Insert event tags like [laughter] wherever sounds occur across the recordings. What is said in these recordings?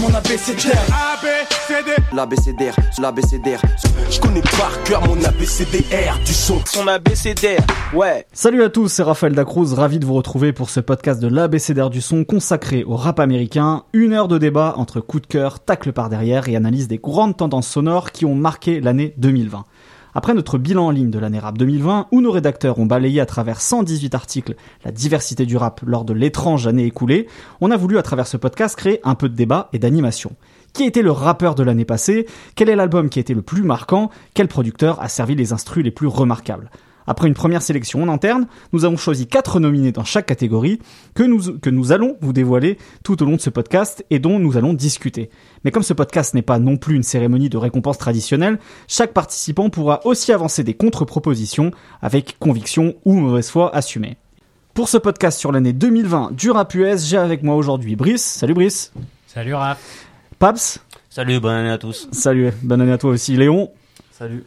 mon abécédaire. L'abécédaire, l'abécédaire. Je connais par cœur mon abécédaire du son. Son abécédaire, ouais. Salut à tous, c'est Raphaël Dacruz, ravi de vous retrouver pour ce podcast de l'abécédaire du son consacré au rap américain. Une heure de débat entre coup de cœur, tacle par derrière et analyse des grandes tendances sonores qui ont marqué l'année 2020. Après notre bilan en ligne de l'année rap 2020, où nos rédacteurs ont balayé à travers 118 articles la diversité du rap lors de l'étrange année écoulée, on a voulu à travers ce podcast créer un peu de débat et d'animation. Qui été le rappeur de l'année passée? Quel est l'album qui a été le plus marquant? Quel producteur a servi les instrus les plus remarquables? Après une première sélection en interne, nous avons choisi quatre nominés dans chaque catégorie que nous, que nous allons vous dévoiler tout au long de ce podcast et dont nous allons discuter. Mais comme ce podcast n'est pas non plus une cérémonie de récompense traditionnelle, chaque participant pourra aussi avancer des contre-propositions avec conviction ou mauvaise foi assumée. Pour ce podcast sur l'année 2020 du rap US, j'ai avec moi aujourd'hui Brice. Salut Brice. Salut Rap. Pabs. Salut, bonne année à tous. Salut, bonne année à toi aussi Léon. Salut.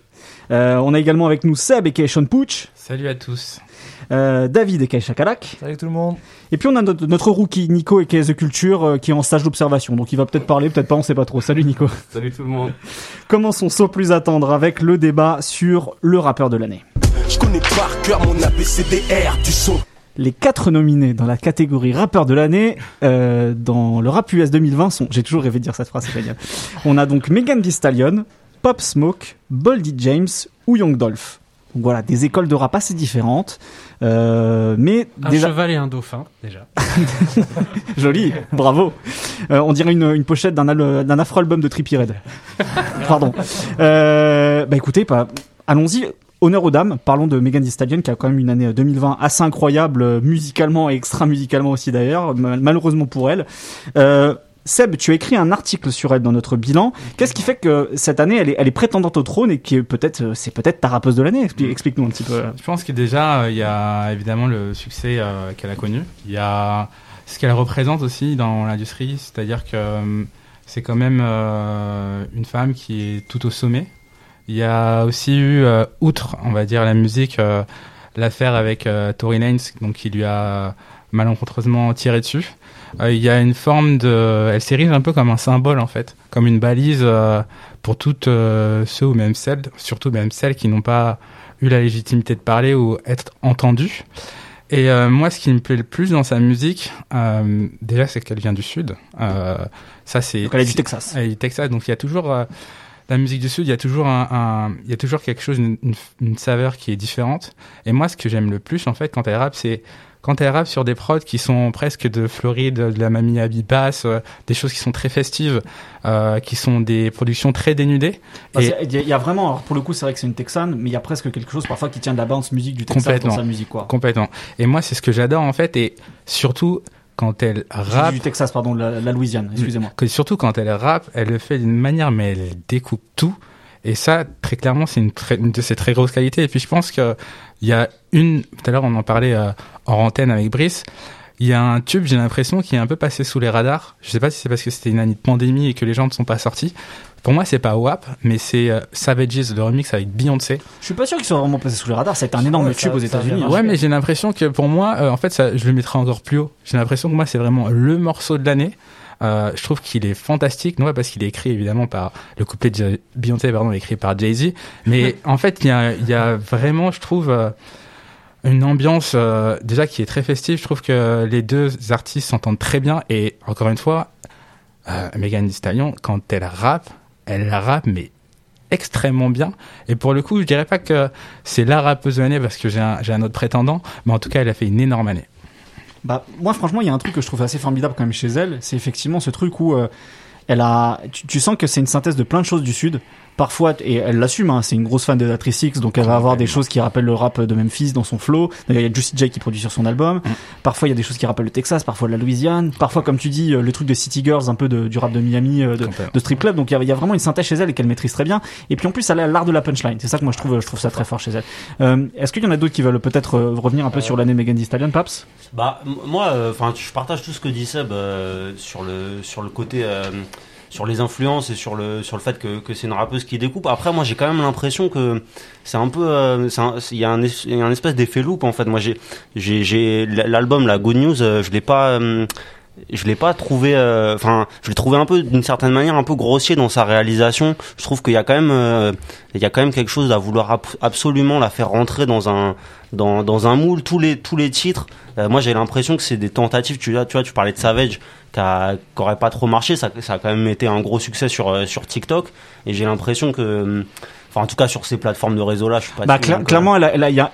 Euh, on a également avec nous Seb et Sean Pooch. Salut à tous. Euh, David et Shakalak. Salut tout le monde. Et puis on a notre, notre rookie Nico et The Culture euh, qui est en stage d'observation. Donc il va peut-être parler, peut-être pas, on sait pas trop. Salut Nico. [laughs] Salut tout le monde. Commençons sans plus attendre avec le débat sur le rappeur de l'année. Je connais par cœur mon abécédaire du son. Les quatre nominés dans la catégorie rappeur de l'année euh, dans le rap US 2020 sont. J'ai toujours rêvé de dire cette phrase, c'est génial. On a donc Megan Thee Stallion, Pop Smoke, Boldy James ou Young Dolph. Donc voilà, des écoles de rap assez différentes. Euh, mais Un déjà... cheval et un dauphin, déjà. [laughs] Joli, bravo. Euh, on dirait une, une pochette d'un d'un afro-album de Trippie Red. [laughs] Pardon. Euh, bah écoutez, allons-y. Honneur aux dames, parlons de Megan Thee Stallion qui a quand même une année 2020 assez incroyable musicalement et extra musicalement aussi d'ailleurs, mal- malheureusement pour elle. Euh, Seb, tu as écrit un article sur elle dans notre bilan. Qu'est-ce qui fait que cette année elle est, elle est prétendante au trône et qui est peut-être euh, c'est peut-être ta rappeuse de l'année? Expli- Explique-nous un petit peu. Je pense que déjà, euh, il y a évidemment le succès euh, qu'elle a connu. Il y a ce qu'elle représente aussi dans l'industrie, c'est-à-dire que euh, c'est quand même une femme qui est tout au sommet. Il y a aussi eu, outre, on va dire, la musique, l'affaire avec Tory Lanez, donc qui lui a malencontreusement tiré dessus. Euh, il y a une forme de, elle s'érige un peu comme un symbole en fait, comme une balise euh, pour toutes euh, ceux ou même celles, surtout même celles qui n'ont pas eu la légitimité de parler ou être entendues. Et euh, moi, ce qui me plaît le plus dans sa musique, euh, déjà, c'est qu'elle vient du sud. Euh, ça, c'est. Donc elle est du Texas. Elle est du Texas, donc il y a toujours euh, la musique du sud. Il y a toujours un, un- il y a toujours quelque chose, une, une- une saveur qui est différente. Et moi, ce que j'aime le plus, en fait, quand elle rappe, c'est quand elle rappe sur des prods qui sont presque de Floride, de la Mamie Abby Bass, euh, des choses qui sont très festives, euh, qui sont des productions très dénudées. Bah, Il y, a- il y a vraiment, alors pour le coup, c'est vrai que c'est une Texane, mais il y a presque quelque chose parfois qui tient de la bounce musique du Texas dans sa musique, quoi. Complètement. Et moi, c'est ce que j'adore en fait, et surtout quand elle rappe, Du Texas, pardon, la, la Louisiane, excusez-moi. que surtout quand elle rappe, elle le fait d'une manière, mais elle découpe tout. Et ça, très clairement, c'est une, une de ses très grosses qualités. Et puis je pense que il y a une, tout à l'heure on en parlait euh, en antenne avec Brice, il y a un tube, j'ai l'impression, qui est un peu passé sous les radars. Je sais pas si c'est parce que c'était une année de pandémie et que les gens ne sont pas sortis. Pour moi, c'est pas WAP, mais c'est euh, Savages, le remix avec Beyoncé. Je suis pas sûr qu'ils soient vraiment passés sous les radars. C'est un énorme Ouais, tube ça- aux États-Unis. hein. Ouais, mais j'ai l'impression que pour moi, euh, en fait, ça, je le mettrai encore plus haut. J'ai l'impression que moi, c'est vraiment le morceau de l'année. Euh, je trouve qu'il est fantastique, non pas parce qu'il est écrit évidemment par le couplet de Beyoncé, pardon, est écrit par Jay Z, mais [laughs] en fait, il y a, il y a vraiment, je trouve, euh, une ambiance euh, déjà qui est très festive. Je trouve que les deux artistes s'entendent très bien et encore une fois, euh, Megan Thee Stallion, quand elle rappe, elle rappe mais extrêmement bien. Et pour le coup, je dirais pas que c'est la rappeuse de l'année parce que j'ai un, j'ai un autre prétendant, mais en tout cas, elle a fait une énorme année. Bah, moi, franchement, il y a un truc que je trouve assez formidable quand même chez elle. C'est effectivement ce truc où euh, elle a, tu, tu sens que c'est une synthèse de plein de choses du sud. Parfois, et elle l'assume, hein, c'est une grosse fan de la 36, donc elle va avoir des choses qui rappellent le rap de Memphis dans son flow. D'ailleurs, il y a Juicy J qui produit sur son album. Parfois, il y a des choses qui rappellent le Texas, parfois la Louisiane. Parfois, comme tu dis, euh, le truc de City Girls, un peu de, du rap de Miami, euh, de, strip club. Donc, il y, a, il y a vraiment une synthèse chez elle et qu'elle maîtrise très bien. Et puis, en plus, elle a l'art de la punchline. C'est ça que moi, je trouve, je trouve ça très fort chez elle. Euh, Est-ce qu'il y en a d'autres qui veulent peut-être revenir un peu sur l'année Megan Thee Stallion, Paps Bah, moi, enfin, je partage tout ce que dit Seb euh, sur le sur le côté, euh, sur les influences et sur le sur le fait que, que c'est une rappeuse qui découpe. Après, moi, j'ai quand même l'impression que c'est un peu, euh, il y a un, y a un espèce d'effet loop en fait. Moi, j'ai j'ai l'album la Good News, euh, je l'ai pas. Je l'ai pas trouvé euh, enfin je l'ai trouvé un peu d'une certaine manière un peu grossier dans sa réalisation. Je trouve qu'il y a quand même euh, il y a quand même quelque chose à vouloir ab- absolument la faire rentrer dans un dans, dans un moule. Tous les tous les titres Euh, moi j'ai l'impression que c'est des tentatives. Tu vois tu vois tu parlais de Savage qui a- qui aurait pas trop marché. Ça ça a quand même été un gros succès sur sur TikTok. Et j'ai l'impression que enfin en tout cas sur ces plateformes de réseau là je suis pas Bah, cla- clairement, elle, a- elle, a- y a-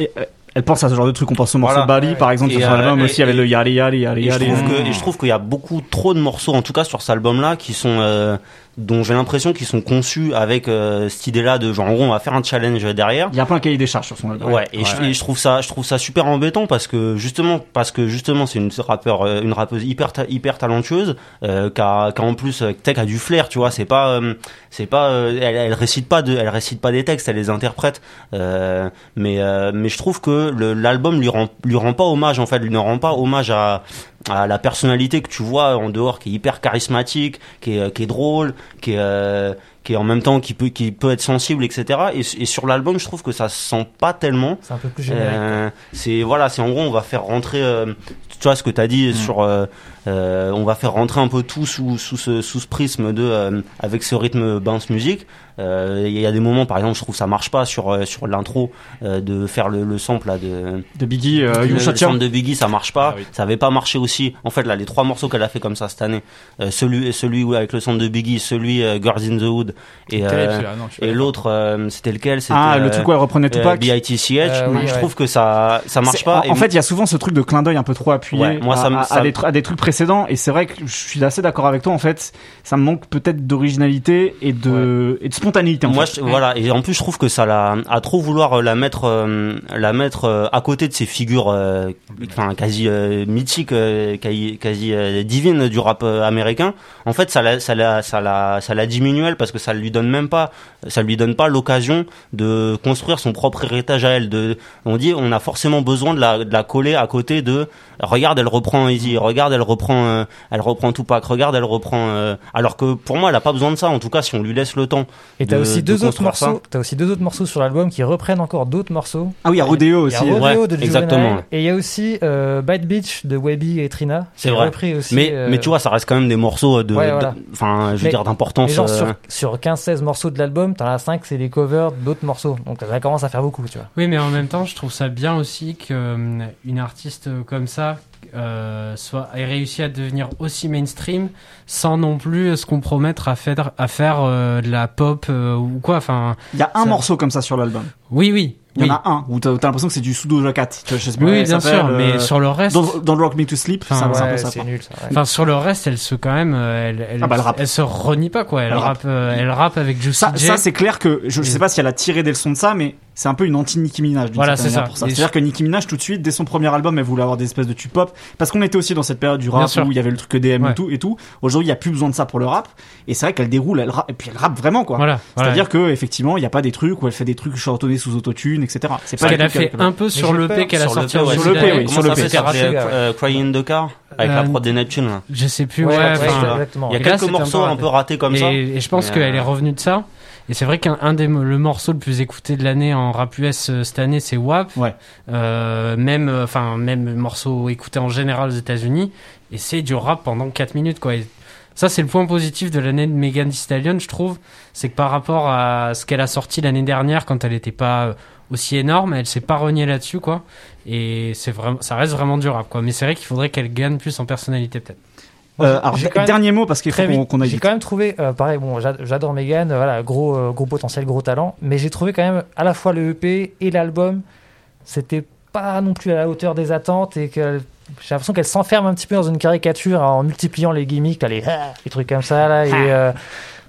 elle pense à ce genre de truc. On pense au morceau Voilà. Bali, par exemple, Et, sur euh, l'album et- aussi, avec et- le Yali Yali Yali Et je Yali. trouve que et je trouve qu'il y a beaucoup trop de morceaux, en tout cas sur cet album-là, qui sont euh, dont j'ai l'impression qu'ils sont conçus avec euh, cette idée-là de genre en gros on va faire un challenge derrière. Il y a pas un cahier des charges sur son album. Ouais, et, Je, et je trouve ça, je trouve ça super embêtant parce que justement, parce que justement, c'est une rappeur, euh, une rappeuse hyper, ta- hyper talentueuse, euh, qui a, en plus, euh, qui a du flair, tu vois. C'est pas, euh, c'est pas, euh, elle, elle récite pas de, elle récite pas des textes, elle les interprète. Euh, mais, euh, mais je trouve que l'album lui rend, lui rend pas hommage en fait, lui ne rend pas hommage à, à la personnalité que tu vois en dehors, qui est hyper charismatique, qui est, qui est drôle, qui est, euh, qui est en même temps qui peut, qui peut être sensible, etc. Et, et sur l'album, je trouve que ça se sent pas tellement. C'est un peu plus générique. Euh, c'est voilà, c'est en gros on va faire rentrer, euh, tu vois ce que tu as dit sur, euh, euh, on va faire rentrer un peu tout sous sous ce sous ce prisme de euh, avec ce rythme bounce music. Euh, Il y a des moments, par exemple, je trouve que ça marche pas sur euh, sur l'intro euh, de faire le, le sample là de De Biggie, euh, le, You le sample de Biggie, ça marche pas. Ah oui. Ça avait pas marché aussi. En fait, là, les trois morceaux qu'elle a fait comme ça cette année, euh, celui celui où avec le sample de Biggie, celui euh, Girls in the Hood et euh, et l'autre, euh, c'était lequel? C'était Ah, le truc où elle reprenait euh, Tupac. BITCH. Euh, oui, je ouais. trouve que ça ça marche pas. En, fait, il y a souvent ce truc de clin d'œil un peu trop appuyé Ouais, moi, à, ça me- à- ça à me- des, tru- à des trucs précédents. Et c'est vrai que je suis assez d'accord avec toi. En fait, ça me manque peut-être d'originalité et de, et de spontanéité. En moi, fait. je- voilà, et en plus, je trouve que ça la, à trop vouloir la mettre, euh, la mettre euh, à côté de ces figures, euh, enfin, quasi euh, mythiques, euh, quasi, euh, divines du rap américain. En fait, ça la, ça la, ça la, ça la diminue elle parce que ça lui donne même pas, ça lui donne pas l'occasion de construire son propre héritage à elle. De, on dit, on a forcément besoin de la, de la coller à côté de, regarde, elle reprend Easy, regarde, elle reprend, euh, elle reprend Tupac, regarde, elle reprend. euh, alors que pour moi, elle a pas besoin de ça. En tout cas, si on lui laisse le temps. Et t'as de- aussi de deux autres morceaux. T'as aussi deux autres morceaux sur l'album qui reprennent encore d'autres morceaux. Ah oui, il y a Rodeo Il y aussi. a Rodeo Ouais, de exactement. Et il y a aussi euh, Bad Beach de Webby et Trina. C'est vrai. repris aussi. Mais, euh, mais tu vois, ça reste quand même des morceaux de, Ouais, de- voilà. enfin, je veux Mais- dire, d'importance. euh, sur, sur 15-16 morceaux de l'album, t'en as 5 c'est des covers d'autres morceaux. Donc ça commence à faire beaucoup, tu vois. Oui, mais en même temps, je trouve ça bien aussi qu'une artiste comme ça euh, soit ait réussi à devenir aussi mainstream sans non plus se compromettre à faire à faire euh, de la pop euh, ou quoi. Enfin, Il y a un Ça- morceau comme ça sur l'album. oui, oui, Il y oui, en a un où t'as l'impression que c'est du sous Doja Cat. Tu vois, je sais plus oui, elle bien sûr. Mais euh, sur le reste, Don't, Don't Rock Me to Sleep, Enfin, c'est c'est un Ouais, peu ça. c'est nul ça. ouais. enfin sur le reste, elle se quand même, euh, elle, elle, Ah bah, elle rappe. se renie pas quoi. Elle, Elle rappe, euh, elle rappe avec Juicy Ça, J. ça c'est clair que je, je sais pas si elle a tiré des leçons de ça, mais c'est un peu une anti-Nicki Minaj. d'une Voilà, c'est ça. pour Et C'est-à-dire que Nicki Minaj, tout de suite, dès son premier album, elle voulait avoir des espèces de tube pop. Parce qu'on était aussi dans cette période du rap où il y avait le truc EDM et tout et tout. Aujourd'hui, il y a plus besoin de ça pour le rap. Et c'est vrai qu'elle déroule, elle et puis elle rappe vraiment, quoi. Voilà. voilà. C'est-à-dire que effectivement, il n'y a pas des trucs où elle fait des trucs chantonnés sous autotune, etc. C'est Parce pas qu'elle a fait un peu sur le P qu'elle a sorti sur le P, oui, sur le ça P. s'appelle, C'est s'appelait, Rachuga, Cry in the Car avec la Euh, prod des Neptunes. là. Je sais plus. Ouais, Ouais, ouais, enfin, exactement. Il y a quelques morceaux un peu ratés comme et, ça. et je pense qu'elle euh, est revenue de ça. Et c'est vrai qu'un un des le morceau le plus écouté de l'année en rap US euh, cette année, c'est WAP. Ouais. Euh, même, euh, enfin, même morceau écouté en général aux États-Unis. Et c'est du rap pendant 4 minutes, quoi. Et ça, c'est le point positif de l'année de Megan Thee Stallion, je trouve. C'est que par rapport à ce qu'elle a sorti l'année dernière, quand elle n'était pas euh, aussi énorme, elle s'est pas reniée là-dessus, quoi. Et c'est vraiment, ça reste vraiment du rap, quoi. Mais c'est vrai qu'il faudrait qu'elle gagne plus en personnalité, peut-être. Euh, alors, J'ai quand même- dernier mot parce qu'il faut qu'on qu'on aille J'ai quand même trouvé, euh, pareil, bon, j'a- j'adore Megan, voilà, gros, euh, gros potentiel, gros talent, mais j'ai trouvé quand même à la fois le EP et l'album, c'était pas non plus à la hauteur des attentes et que j'ai l'impression qu'elle s'enferme un petit peu dans une caricature en multipliant les gimmicks, là, les, ah, [laughs] les trucs comme ça, là, et euh,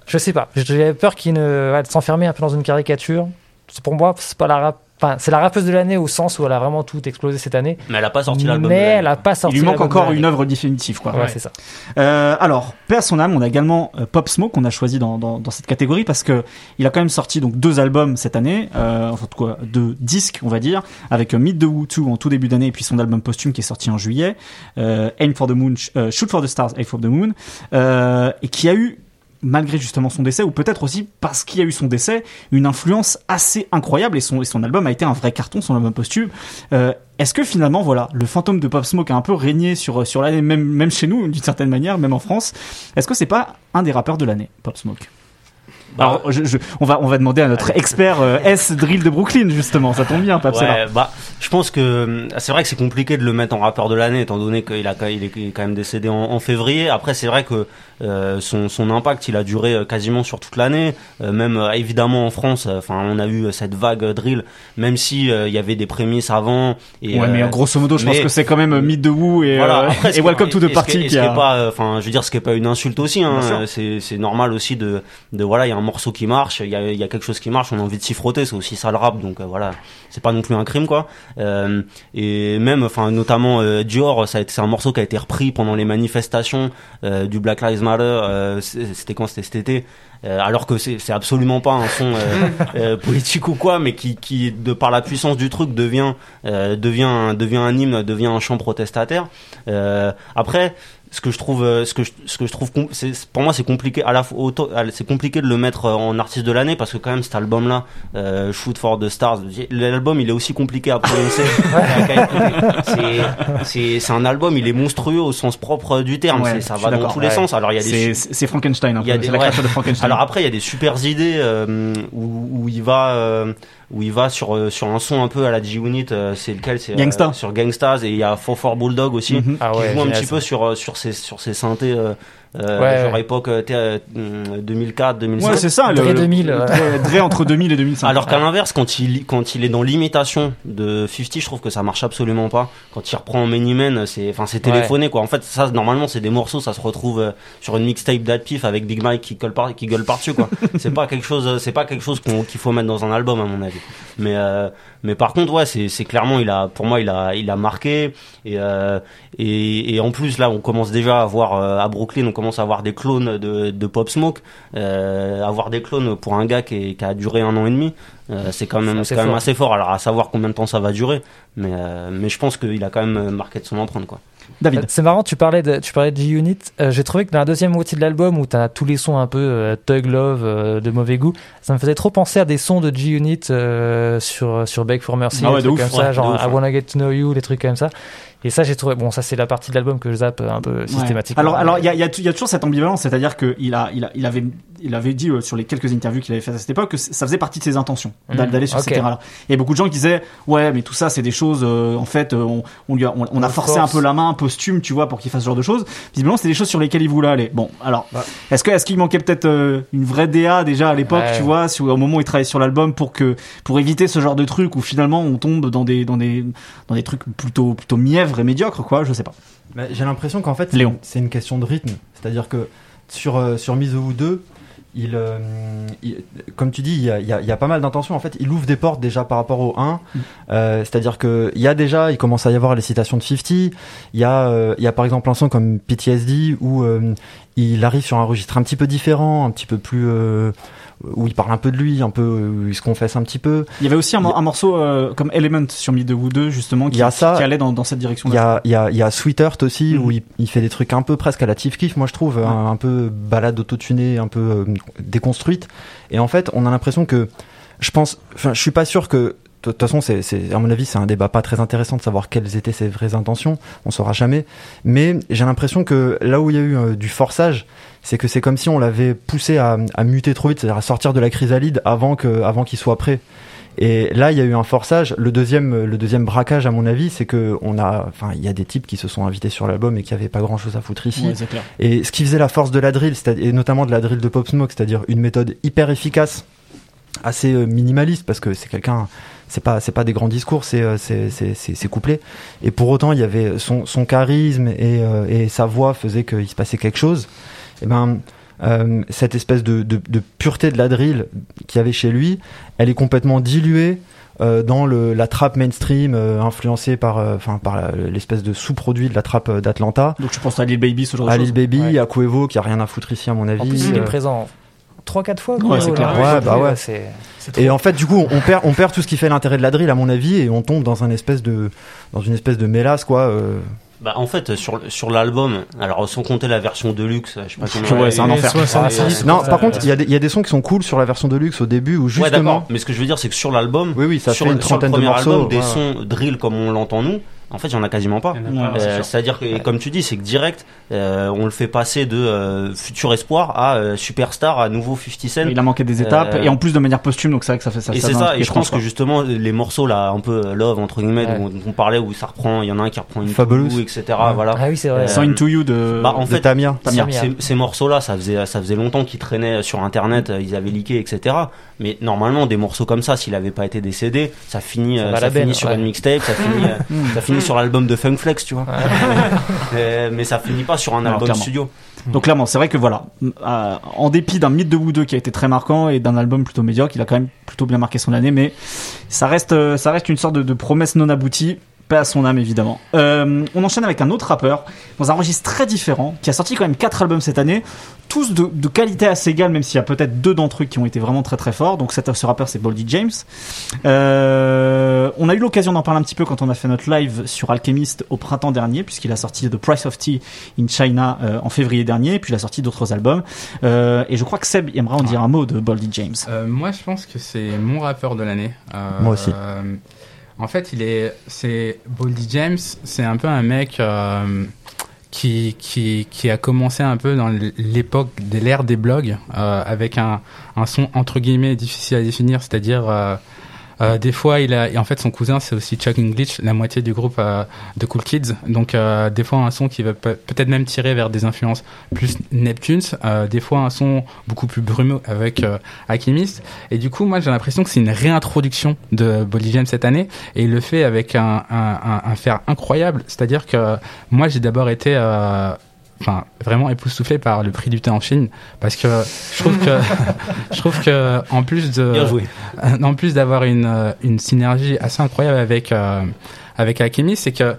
je sais pas, j'avais peur qu'il ne, ouais, de s'enfermer un peu dans une caricature. C'est pour moi, c'est pas la rap, enfin, c'est la rappeuse de l'année au sens où elle a vraiment tout explosé cette année, Mais elle a pas sorti l'album. mais de elle a pas Il sorti. lui manque encore une œuvre définitive, quoi. Ouais, Ouais. c'est ça. Euh, alors, paix à son âme, on a également euh, Pop Smoke qu'on a choisi dans, dans, dans cette catégorie parce que il a quand même sorti donc deux albums cette année, euh, enfin quoi, deux disques on va dire, avec euh, Meet the Woo 2 en tout début d'année et puis son album posthume qui est sorti en juillet, euh, Aim for the Moon, euh, Shoot for the Stars, Aim for the Moon, euh, et qui a eu malgré justement son décès, ou peut-être aussi parce qu'il y a eu son décès, une influence assez incroyable et son, et son album a été un vrai carton, son album posthume. Euh, est-ce que finalement, voilà, le fantôme de Pop Smoke a un peu régné sur sur l'année, même même chez nous, d'une certaine manière, même en France. Est-ce que c'est pas un des rappeurs de l'année, Pop Smoke? Alors, je, je- on va on va demander à notre expert euh, S drill de Brooklyn justement. Ça tombe bien, Papsela. Ouais, bah, je pense que euh, c'est vrai que c'est compliqué de le mettre en rappeur de l'année, étant donné qu'il a, il est quand même décédé en, en février. Après, c'est vrai que euh, son, son impact, il a duré euh, quasiment sur toute l'année. Euh, même évidemment en France, enfin, on a eu cette vague drill, même si il y avait des prémices avant. Et, ouais, mais grosso modo, je pense que c'est quand même Meet the Woo et, voilà, après, [laughs] et Welcome to the Party qui a. pas, enfin, je veux dire, ce qui est pas une insulte aussi. Hein, c'est c'est normal aussi de, de voilà, il y a un morceau qui marche, il y a, y a quelque chose qui marche, on a envie de s'y frotter. C'est aussi ça le rap, donc voilà, c'est pas non plus un crime quoi. Et même, enfin, notamment Dior, ça a été, c'est un morceau qui a été repris pendant les manifestations du Black Lives Matter. Euh, c'était quand C'était cet été. Euh, alors que c'est absolument pas un son [laughs] euh, politique ou quoi, mais qui, qui de par la puissance du truc devient devient un- devient un hymne, devient un chant protestataire. Après, ce que je trouve, euh, ce que je, ce que je trouve, c'est pour moi c'est compliqué à la c'est compliqué de le mettre euh, en artiste de l'année parce que quand même cet album-là, euh, Shoot for the Stars, l'album il est aussi compliqué à prononcer. [laughs] C'est- c'est un album, il est monstrueux au sens propre du terme. Ouais, ça va dans tous les sens. Alors il y a des C'est Frankenstein un il y a peu. des- C'est la ouais. créature de Frankenstein. alors après, il y a des super idées euh, où, où il va, euh, où il va sur euh, sur un son un peu à la G-Unit. euh, c'est lequel C'est euh, Gangsta. sur Gangstas et il y a Four Four Bulldog aussi Mhm. Ah qui joue un petit ça. peu sur euh, sur ces sur ces synthés. Euh, euh, Ouais, genre époque euh, t'es, euh, 2004 2005 Ouais, c'est ça. Le, 2000, le- ouais. Dre, Dre entre 2000 et 2005. alors qu'à l'inverse, quand il, quand il est dans l'imitation de 50, je trouve que ça marche absolument pas. Quand il reprend Many Men, c'est, enfin, c'est téléphoné, quoi. En fait, ça, normalement, c'est des morceaux, ça se retrouve euh, sur une mixtape d'Adpif avec Big Mike qui gueule par, qui gueule par-dessus, quoi. [laughs] c'est pas quelque chose, euh, c'est pas quelque chose qu'on- qu'il faut mettre dans un album, à mon avis. Mais, euh, mais par contre, ouais, c'est, clairement, il a, pour moi, il a, il a marqué. Et, euh, et, et en plus, là, on commence déjà à voir, euh, à Brooklyn, on commence à avoir des clones de, de Pop Smoke. Euh, avoir des clones pour un gars qui, est- qui a duré un an et demi, euh, c'est quand même, assez quand même fort. assez fort. Alors à savoir combien de temps ça va durer, mais euh, mais je pense qu'il a quand même marqué de son empreinte quoi. David. C'est marrant, tu parlais de, tu parlais de G-Unit. Euh, J'ai trouvé que dans la deuxième moitié de l'album où t'as tous les sons un peu euh, Thug Love euh, de mauvais goût, ça me faisait trop penser à des sons de G-Unit euh, sur, sur Beg for Mercy, Ah ouais, des de trucs ouf, comme ça, genre ouf, I. Wanna Get to Know You, les trucs comme ça. Et ça, j'ai trouvé, bon, ça c'est la partie de l'album que je zappe un peu Ouais. systématiquement. Alors, alors, il y a, il y, a, y a toujours cette ambivalence, c'est-à-dire que il a, il a, il avait, il avait dit euh, sur les quelques interviews qu'il avait faites à cette époque que ça faisait partie de ses intentions Mhm. d'aller sur Ok. ces terrains-là. Et beaucoup de gens qui disaient, ouais, mais tout ça, c'est des choses, euh, en fait, euh, on, on lui a, on, on a forcé force. un peu la main, posthume, tu vois, pour qu'il fasse ce genre de choses. Visiblement, c'était des choses sur lesquelles il voulait aller. Bon, alors, Bah. est-ce que, est-ce qu'il manquait peut-être euh, une vraie DA déjà à l'époque, Ouais. tu vois, sur, au moment où il travaillait sur l'album pour que, pour éviter ce genre de truc où finalement on tombe dans des, dans des, dans des trucs plutôt, plutôt mièvres et médiocres, quoi, je sais pas. Bah, J'ai l'impression qu'en fait, c'est une- question de rythme. C'est-à-dire que sur, euh, sur Mise au 2, il, euh, il- comme tu dis, il y a, il y a- il y a pas mal d'intentions. En fait, il ouvre des portes déjà par rapport au 1. Mm. Euh, C'est-à-dire que il y a déjà, il commence à y avoir les citations de 50. Il y a, euh, il y a par exemple un son comme PTSD où il arrive sur un registre un petit peu différent, un petit peu plus où il parle un peu de lui, un peu où il se confesse un petit peu. Il y avait aussi un, mor- un morceau euh, comme Element sur Woo 2 justement qui, Il y a ça. qui allait dans, dans cette Il y a, il y a, il y a Sweetheart aussi, Mhm. où il, il fait des trucs un peu presque à la Tiff Kiff, moi je trouve, un, un peu balade autotunée, un peu euh, déconstruite. Et en fait, on a l'impression que, je pense, enfin, je suis pas sûr que, de toute façon, c'est, c'est, à mon avis, c'est un débat pas très intéressant de savoir quelles étaient ses vraies intentions, on saura jamais. Mais j'ai l'impression que là où il y a eu euh, du forçage, c'est que c'est comme si on l'avait poussé à, à muter trop vite, c'est-à-dire à sortir de la chrysalide avant que, avant qu'il soit prêt. Et là, il y a eu un forçage. Le deuxième, le deuxième braquage, à mon avis, c'est que on a, enfin, il y a des types qui se sont invités sur l'album et qui avaient pas grand-chose à foutre ici. Ouais. Et ce qui faisait la force de la drill, c'est-à-dire- et notamment de la drill de Pop Smoke, c'est-à-dire une méthode hyper efficace, assez euh, minimaliste, parce que c'est quelqu'un, c'est pas, c'est pas des grands discours, c'est, euh, c'est, c'est, c'est, couplé. Et pour autant, il y avait son, son charisme et, euh, et sa voix faisait qu'il se passait quelque chose. Et ben, euh, cette espèce de, de, de pureté de la drill qu'il y avait chez lui, elle est complètement diluée euh, dans le, la trappe mainstream euh, influencée par, euh, enfin, par l'espèce de sous-produit de la trappe euh, d'Atlanta. Donc je pense à Lil Baby, ce genre de À. Lil Baby, Ouais. à Cuevo, qui a rien à foutre ici à mon avis. En plus, il est Euh, présent 3-4 fois. Ouais, c'est là. clair. Ouais, bah ouais. C'est Et en fait, du coup, on perd, on perd tout ce qui fait l'intérêt de la drill, à mon avis, et on tombe dans un espèce de, dans une espèce de mélasse, quoi. euh, Bah, en fait, sur, sur l'album, alors sans compter la version deluxe, je sais pas comment. Ouais, c'est un enfer. 66. Non, par contre, il y, a des- il y a des sons qui sont cool sur la version de luxe au début où Ouais, justement. d'accord. Mais ce que je veux dire, c'est que sur l'album, oui, oui, ça sur, fait une sur le trentaine de morceaux. album, des ouais. sons drill comme on l'entend nous, en fait, il y en a quasiment pas. Euh. C'est-à-dire que, comme tu dis, c'est que direct, euh, on le fait passer de euh, futur espoir à euh, superstar, à nouveau 50 Cent. Il a manqué des étapes Euh, et en plus de manière posthume, donc c'est vrai que ça fait ça. Et c'est ça, et je pense que justement les morceaux là, un peu love entre guillemets, Ouais. dont on parlait où ça reprend, il y en a un qui reprend une Fabulous. Etc. Voilà. Ah oui, c'est vrai. Euh, quoi. Sign to You de. Bah, en De fait, Tamia. Tamia. Ces, ces- ces morceaux-là, ça faisait, ça faisait longtemps qu'ils traînaient sur Internet, euh, ils avaient leaké, etc. Mais normalement, des morceaux comme ça, s'il avait pas été décédé, ça finit, Ça euh, ça finit sur ouais. une mixtape, ça finit, euh, [laughs] ça finit sur l'album de Funk Flex, tu vois. [laughs] Euh, mais ça finit pas sur un Non, album clairement. studio. Donc clairement, c'est vrai que voilà, euh, en dépit d'un mythe de Wood 2 qui a été très marquant et d'un album plutôt médiocre, il a quand même plutôt bien marqué son année, mais ça reste, ça reste une sorte de, de promesse non aboutie. Paix à son âme évidemment. Euh, on enchaîne avec un autre rappeur dans un registre très différent qui a sorti quand même quatre albums cette année, tous de, de qualité assez égale, même s'il y a peut-être deux d'entre eux qui ont été vraiment très très forts. Donc cet, ce rappeur c'est Boldy James. Euh, on a eu l'occasion d'en parler un petit peu quand on a fait notre live sur Alchemist au printemps dernier, puisqu'il a sorti The Price of Tea in China euh, en février dernier, et puis il a sorti d'autres albums. Euh, et je crois que Seb aimerait en dire un mot de Boldy James. Euh, moi, je pense que c'est mon rappeur de l'année. Euh, Moi aussi. Euh, en fait, il est, c'est Boldy James. C'est un peu un mec euh, qui, qui, qui a commencé un peu dans l'époque de l'ère des blogs euh, avec un, un son entre guillemets difficile à définir, c'est-à-dire euh, euh, des fois, il a, en fait, son cousin, c'est aussi Chuck English, la moitié du groupe euh, de Cool Kids. Donc, euh, des fois, un son qui va pe- peut-être même tirer vers des influences plus Neptunes. Euh, des fois, un son beaucoup plus brumeux avec euh, Alchemist. Et du coup, moi, j'ai l'impression que c'est une réintroduction de Bolivian cette année. Et il le fait avec un, un, un, un fer incroyable. C'est-à-dire que moi, j'ai d'abord été... Enfin, vraiment époustouflé par le prix du thé en Chine, parce que je trouve que [laughs] je trouve que en plus de [laughs] en plus d'avoir une, euh, une synergie assez incroyable avec, euh, avec c'est que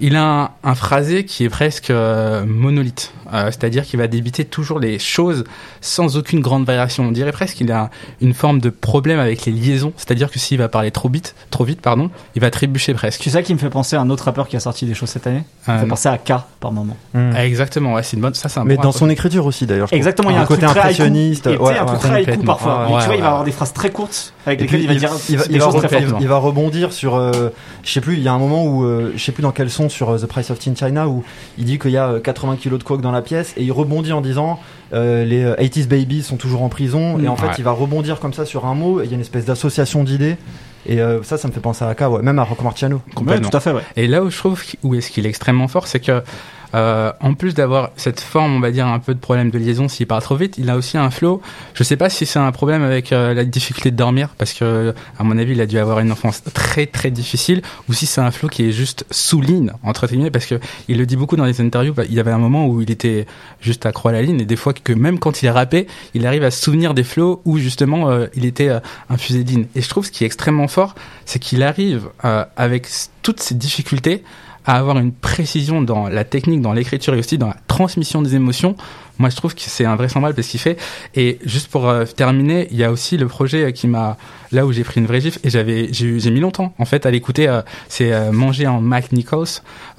il a un, un phrasé qui est presque euh, monolithe. Euh, C'est-à-dire qu'il va débiter toujours les choses sans aucune grande variation. On dirait presque qu'il a une forme de problème avec les liaisons. C'est-à-dire que s'il va parler trop vite, trop vite, pardon, il va trébucher presque. Tu sais ça qui me fait penser à un autre rappeur qui a sorti des choses cette année Ça me fait Euh, penser à K par moment. Mm. Exactement, ouais, c'est une bonne. Ça, c'est un Mais bon dans rapport. son écriture aussi d'ailleurs. Exactement, il y a un, côté truc très impressionniste. haïku, et ouais, un ouais, truc très haïku parfois. Tu vois, ouais, il va avoir des phrases très courtes avec puis, il va dire il va, des il va choses très rebondir, fortes. il va rebondir sur, euh, je sais plus, il y a un moment où, euh, je sais plus dans quel son sur euh, The Price of Teen China où il dit qu'il y a euh, 80 kilos de coke dans la pièce et il rebondit en disant euh, les euh, 80s babies sont toujours en prison et en fait Ouais. il va rebondir comme ça sur un mot et il y a une espèce d'association d'idées et euh, ça ça me fait penser à K, ouais, même à Rocco Marciano. Ouais, Complètement. tout à fait, ouais. Et là où je trouve où est-ce qu'il est extrêmement fort, c'est que euh, en plus d'avoir cette forme, on va dire un peu de problème de liaison s'il parle trop vite, il a aussi un flow. Je sais pas si c'est un problème avec euh, la difficulté de dormir, parce que à mon avis, il a dû avoir une enfance très très difficile, ou si c'est un flow qui est juste sous ligne entre guillemets, parce que il le dit beaucoup dans les interviews. bah, Il y avait un moment où il était juste à croix à la ligne, et des fois que même quand il rappait, il arrive à se souvenir des flows où justement euh, il était euh, infusé de ligne. Et je trouve ce qui est extrêmement fort, c'est qu'il arrive euh, avec toutes ces difficultés à avoir une précision dans la technique, dans l'écriture et aussi dans la transmission des émotions. Moi, je trouve que c'est invraisemblable ce qu'il fait. Et juste pour euh, terminer, il y a aussi le projet euh, qui m'a là où j'ai pris une vraie gifle et j'avais j'ai mis longtemps en fait à l'écouter. euh, c'est Manger en Mac Nichols.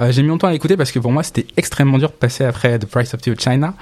J'ai mis longtemps à l'écouter parce que pour moi c'était extrêmement dur de passer après The Price of Tea China.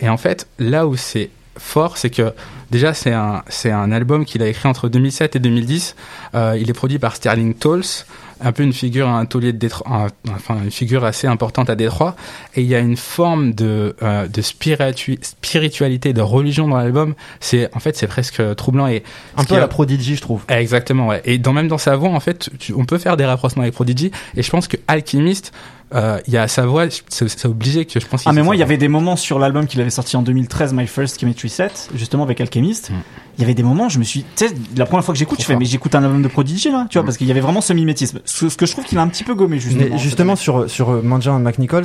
Et en fait, là où c'est fort, c'est que déjà c'est un c'est un album qu'il a écrit entre 2007 et 2010. Euh, il est produit par Sterling Tolls, un peu une figure un taulier de Détroit, un- enfin une figure assez importante à Détroit. Et il y a une forme de euh, de spiritu- spiritualité, de religion dans l'album. C'est en fait c'est presque troublant et Un peu à la a- Prodigy, je trouve. Exactement, ouais. Et dans, même dans sa voix, en fait, tu- on peut faire des rapprochements avec Prodigy. Et je pense que Alchemist, euh, il y a sa voix, c'est c'est obligé que je pense. Ah mais moi il y ça. avait des moments sur l'album qu'il avait sorti en 2013 My First Chemistry Set justement avec Alchemist Mm. il y avait des moments je me suis tu sais la première fois que j'écoute je fais mais j'écoute un album de Prodigy là tu vois Mm. parce qu'il y avait vraiment ce mimétisme ce, ce que je trouve qu'il a un petit peu gommé justement Mais justement sur sur euh, Manja et McNichols,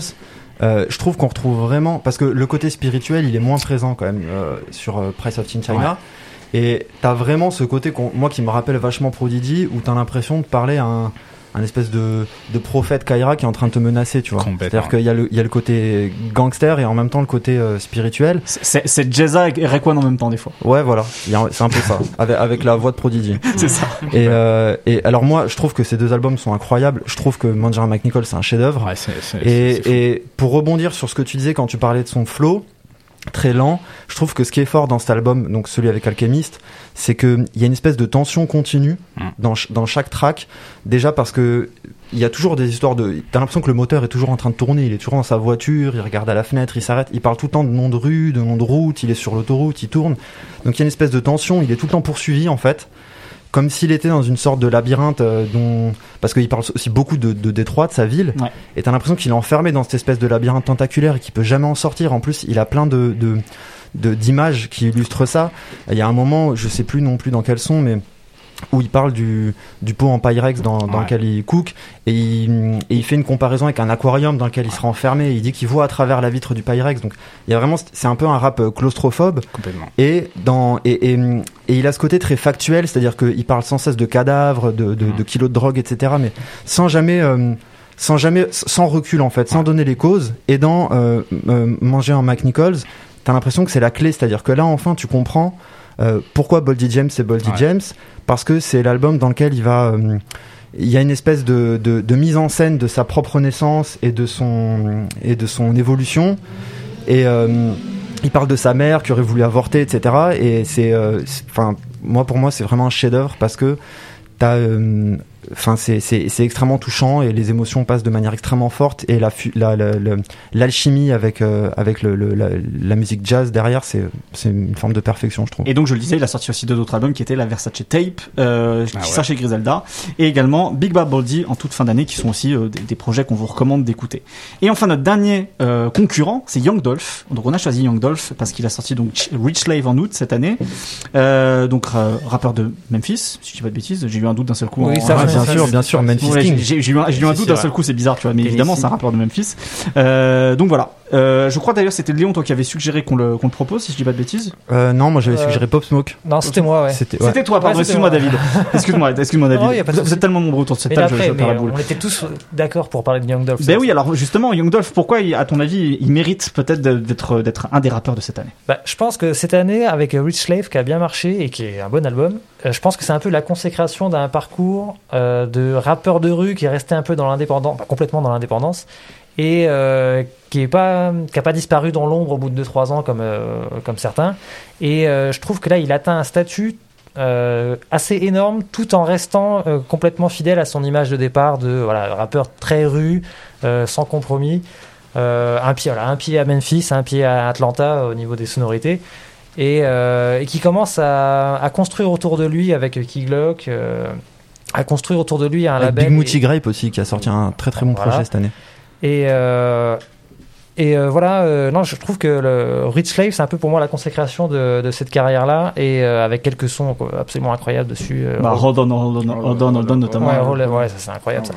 euh, je trouve qu'on retrouve vraiment parce que le côté spirituel il est moins présent quand même euh, sur euh, Price of Teen China. Et t'as vraiment ce côté qu'on, moi qui me rappelle vachement Prodigy où t'as l'impression de parler à un, un espèce de, de prophète Kaira qui est en train de te menacer, tu vois. Complètement. C'est-à-dire qu'il y, a le- il y a le côté gangster et en même temps le côté euh, spirituel. C'est Jeza et Rayquan en même temps, des fois. Ouais, voilà, c'est un peu ça, [laughs] avec, avec la voix de Prodigy. [laughs] C'est ça. Et, euh, et alors moi, je trouve que ces deux albums sont incroyables. Je trouve que Manjaro McNichol, c'est un chef-d'œuvre. Ouais. Et, et pour rebondir sur ce que tu disais quand tu parlais de son flow très lent, je trouve que ce qui est fort dans cet album, donc celui avec Alchemist, c'est que il y a une espèce de tension continue Mm. dans, ch- dans chaque track. Déjà parce que il y a toujours des histoires de. T'as l'impression que le moteur est toujours en train de tourner. Il est toujours dans sa voiture. Il regarde à la fenêtre. Il s'arrête. Il parle tout le temps de nom de rue, de nom de route. Il est sur l'autoroute. Il tourne. Donc il y a une espèce de tension. Il est tout le temps poursuivi en fait, comme s'il était dans une sorte de labyrinthe euh, dont parce qu'il parle aussi beaucoup de, de Détroit, de sa ville. Ouais. Et t'as l'impression qu'il est enfermé dans cette espèce de labyrinthe tentaculaire et qu'il peut jamais en sortir. En plus, il a plein de de- de- d'images qui illustrent ça. Il y a un moment, je sais plus non plus dans quel son, mais où il parle du, du pot en Pyrex dans, dans Ouais. lequel il cook et il, et il fait une comparaison avec un aquarium dans lequel il sera enfermé il dit qu'il voit à travers la vitre du Pyrex donc il y a vraiment c'est un peu un rap euh, claustrophobe Complètement. et dans et, et, et il a ce côté très factuel c'est à dire qu'il parle sans cesse de cadavres de, de, de kilos de drogue etc mais sans jamais euh, sans jamais sans recul en fait sans donner les causes et dans euh, euh, manger en McNichols t'as l'impression que c'est la clé c'est à dire que là enfin tu comprends euh, pourquoi Boldy James c'est Boldy Ouais. James? Parce que c'est l'album dans lequel il va euh, il y a une espèce de, de, de mise en scène de sa propre naissance et de son et de son évolution. Et euh, il parle de sa mère qui aurait voulu avorter etc et c'est enfin moi pour moi c'est vraiment un chef d'œuvre parce que t'as enfin c'est c'est c'est extrêmement touchant et les émotions passent de manière extrêmement forte et la fu- la la- l'alchimie avec euh, avec le, le- la, la musique jazz derrière c'est c'est une forme de perfection je trouve Et donc, je le disais, il a sorti aussi deux autres albums qui étaient la Versace Tape, euh, qui Ah ouais. sort chez Griselda, et également Big Bad Boldy en toute fin d'année, qui sont aussi euh, des, des projets qu'on vous recommande d'écouter. Et enfin, notre dernier euh, concurrent, c'est Young Dolph. Donc, on a choisi Young Dolph parce qu'il a sorti donc Ch- Rich Slave en août cette année. Euh, donc, euh, rappeur de Memphis, si je dis pas de bêtises. J'ai eu un doute d'un seul coup. Oui, en- ça, ouais, bien sûr bien sûr Memphis Ouais, King j'ai eu un, j'ai eu un Si, doute d'un seul coup, c'est bizarre, tu vois, mais évidemment, c'est un rappeur de Memphis. Euh, donc voilà. Euh, je crois d'ailleurs c'était Léon, toi, qui avait suggéré qu'on le, qu'on le propose, si je dis pas de bêtises. Euh, non moi j'avais Euh, suggéré Pop Smoke Non, c'était moi, ouais. c'était ouais. C'était toi, pardon, Ouais, excuse-moi moi. David. [laughs] Excuse-moi, excuse-moi David. Non, vous, êtes tellement nombreux autour de cette Mais table, je, je la boule. on était tous d'accord pour parler de Young Dolph. Ben ça. oui, alors justement, Young Dolph, pourquoi, à ton avis, il mérite peut-être d'être d'être un des rappeurs de cette année? Bah, je pense que cette année, avec Rich Slave, qui a bien marché et qui est un bon album, je pense que c'est un peu la consécration d'un parcours euh, de rappeur de rue qui est resté un peu dans l'indépendance, complètement dans l'indépendance, et euh, qui est pas, disparu dans l'ombre au bout de 2-3 ans comme, euh, comme certains. Et je trouve que là, il atteint un statut assez énorme, tout en restant complètement fidèle à son image de départ de voilà, rappeur très rue, sans compromis. Un pied, voilà, un pied à Memphis, un pied à Atlanta au niveau des sonorités, et, qui commence à, à construire autour de lui avec Key Glock, à construire autour de lui un Avec label. Big Moody et- Grape aussi qui a sorti un très très bon Voilà. projet cette année et, euh, et euh, voilà, euh, non, je trouve que le Rich Slave, c'est un peu pour moi la consécration de, de cette carrière-là, et euh, avec quelques sons quoi, absolument incroyables dessus. euh, Bah, Hold on, Hold on, Hold on, Hold on, notamment. ouais, Roll- ouais, ça c'est incroyable ça.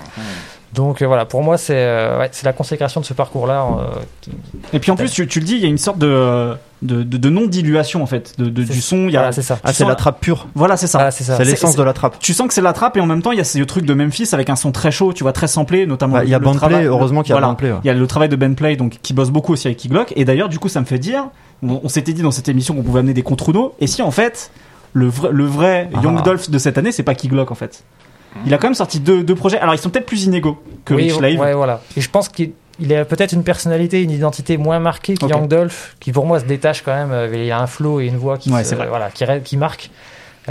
Donc euh, voilà, pour moi c'est euh, ouais, c'est la consécration de ce parcours-là. euh, qui- Et puis en plus, tu, tu le dis, il y a une sorte de, de, de, de non-diluation en fait, de, du son. Il y a, Voilà, c'est ça. ah c'est la trappe pure Voilà, c'est ça. Voilà, c'est l'essence de la trappe Tu sens que c'est la trappe et en même temps il y a ce truc de Memphis avec un son très chaud, tu vois, très samplé, notamment. Bah, il y a travail- heureusement qu'il y a voilà. Bandplay, ouais. Il y a le travail de Ben Play, donc qui bosse beaucoup aussi avec Key Glock. Et d'ailleurs, du coup, ça me fait dire, on, on s'était dit dans cette émission qu'on pouvait amener des contre Et si en fait, le vrai, le vrai Ah. Young Dolph de cette année, c'est pas Key Glock en fait? Il a quand même sorti deux, deux projets. Alors ils sont peut-être plus inégaux que Oui, Rich ouais, voilà. Et je pense qu'il il a peut-être une personnalité, une identité moins marquée que Ok. Young Dolph, qui pour moi se détache quand même. euh, Il y a un flow et une voix qui, Ouais, se- c'est vrai. voilà, qui, ré- qui marque.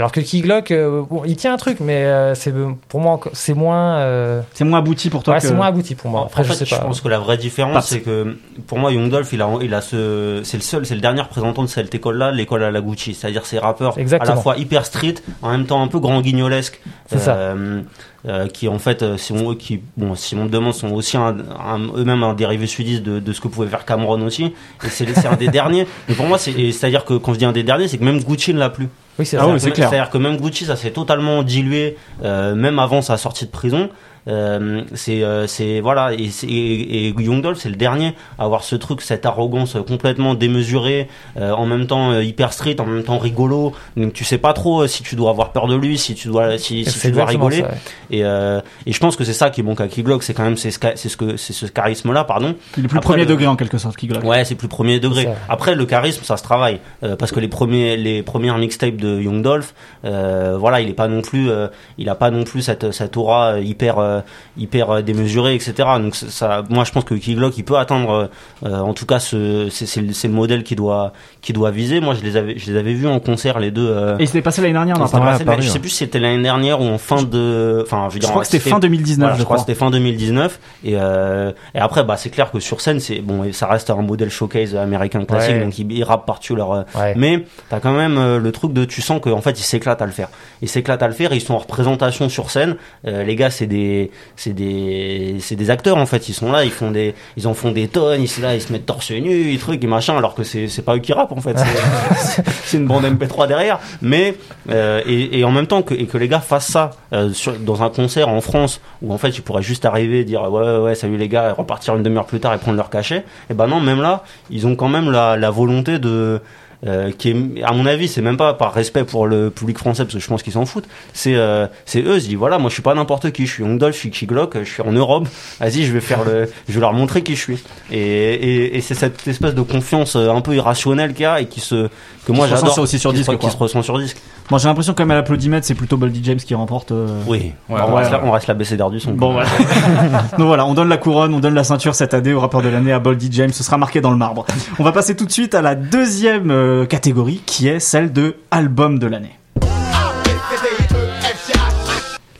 Alors que Key Glock, euh, bon, il tient un truc, mais euh, c'est pour moi c'est moins, euh, C'est moins abouti pour toi ouais, que. c'est moins abouti pour moi. En- Après, en je fait, sais pas. pense que la vraie différence, c'est que pour moi, Young Dolph, il a, il a ce, c'est le seul, c'est le dernier représentant de cette école-là, l'école à la Gucci. C'est-à-dire ces rappeurs à la fois hyper street, en même temps un peu grand guignolesque. C'est ça. euh, euh, qui en fait, euh, si on, qui, bon, si on me demande, sont aussi eux-mêmes un dérivé sudiste de, de ce que pouvait faire Cameron aussi. Et c'est un des [laughs] derniers. Mais pour moi, c'est-à-dire que quand je dis un des derniers, c'est que même Gucci ne l'a plus. Oui, c'est Ah oui, clair. C'est-à-dire que même Gucci, ça s'est totalement dilué, euh, même avant sa sortie de prison. Euh, c'est euh, c'est voilà et, c'est- et, et Young Dolph c'est le dernier à avoir ce truc cette arrogance complètement démesurée euh, en même temps hyper street en même temps rigolo donc tu sais pas trop si tu dois avoir peur de lui si tu dois si, si tu dois rigoler ça, ouais. et, euh, et je pense que c'est ça qui est bon qu'à Keyglog c'est quand même c'est ce, c'est ce que c'est ce charisme là pardon Il est plus Après, premier le- degré en quelque sorte, Kiglock. Ouais, c'est plus premier degré. Après, le charisme, ça se travaille euh, parce que les premiers, les premières mixtapes de Young Dolph, euh, voilà, il est pas non plus, euh, il a pas non plus cette cette aura hyper euh, hyper euh, démesurée, etc. Donc ça- moi, je pense que Key Glock, il peut atteindre, euh, en tout cas, ce, c'est c'est le modèle qui doit qui doit viser. Moi, je les avais je les avais vus en concert les deux. euh, Et il s'était passé l'année dernière, on en c'était mais je sais plus si c'était l'année dernière ou en fin de, enfin, je veux Je crois que c'était fin 2019, voilà, je je crois que c'était fin 2019 et, euh, et après bah c'est clair que sur scène c'est bon ça reste un modèle showcase américain classique Ouais. donc ils, ils rappent par-dessus leur euh, Ouais. mais t'as quand même euh, le truc de tu sens qu'en fait ils s'éclatent à le faire ils s'éclatent à le faire ils sont en représentation sur scène Euh, les gars c'est des c'est des c'est des acteurs en fait. Ils sont là ils font des ils en font des tonnes ils sont là ils se mettent torse nu et trucs et machin alors que c'est c'est pas eux qui rappent en fait. C'est- [laughs] c'est une bande MP3 derrière. Mais euh, et, et en même temps que et que les gars fassent ça euh, sur, dans un concert en France où en fait ils pourraient juste arriver dire ouais ouais, ouais salut les gars et repartir une demi-heure plus tard et prendre leur cachet et ben non même là ils ont quand même la, la volonté de euh, qui est, à mon avis, c'est même pas par respect pour le public français, parce que je pense qu'ils s'en foutent. C'est, euh, c'est eux, ils se disent, voilà, moi je suis pas n'importe qui, je suis Young Dolph, je suis Kiglock, je suis en Europe, vas-y, je vais faire le, je vais leur montrer qui je suis. Et, et, et c'est cette espèce de confiance euh, un peu irrationnelle qu'il y a et qui se, que moi j'adore. aussi sur disque, qui se ressent sur disque. Moi, j'ai l'impression quand même à l'applaudimètre, c'est plutôt Boldy James qui remporte. euh, Oui. Ouais, on, ouais, reste la, on reste la BCDR du son. Bon voilà. [laughs] Donc voilà, on donne la couronne, on donne la ceinture cette année au rappeur de l'année à Boldy James, ce sera marqué dans le marbre. On va passer tout de suite à la deuxième euh, catégorie qui est celle de album de l'année.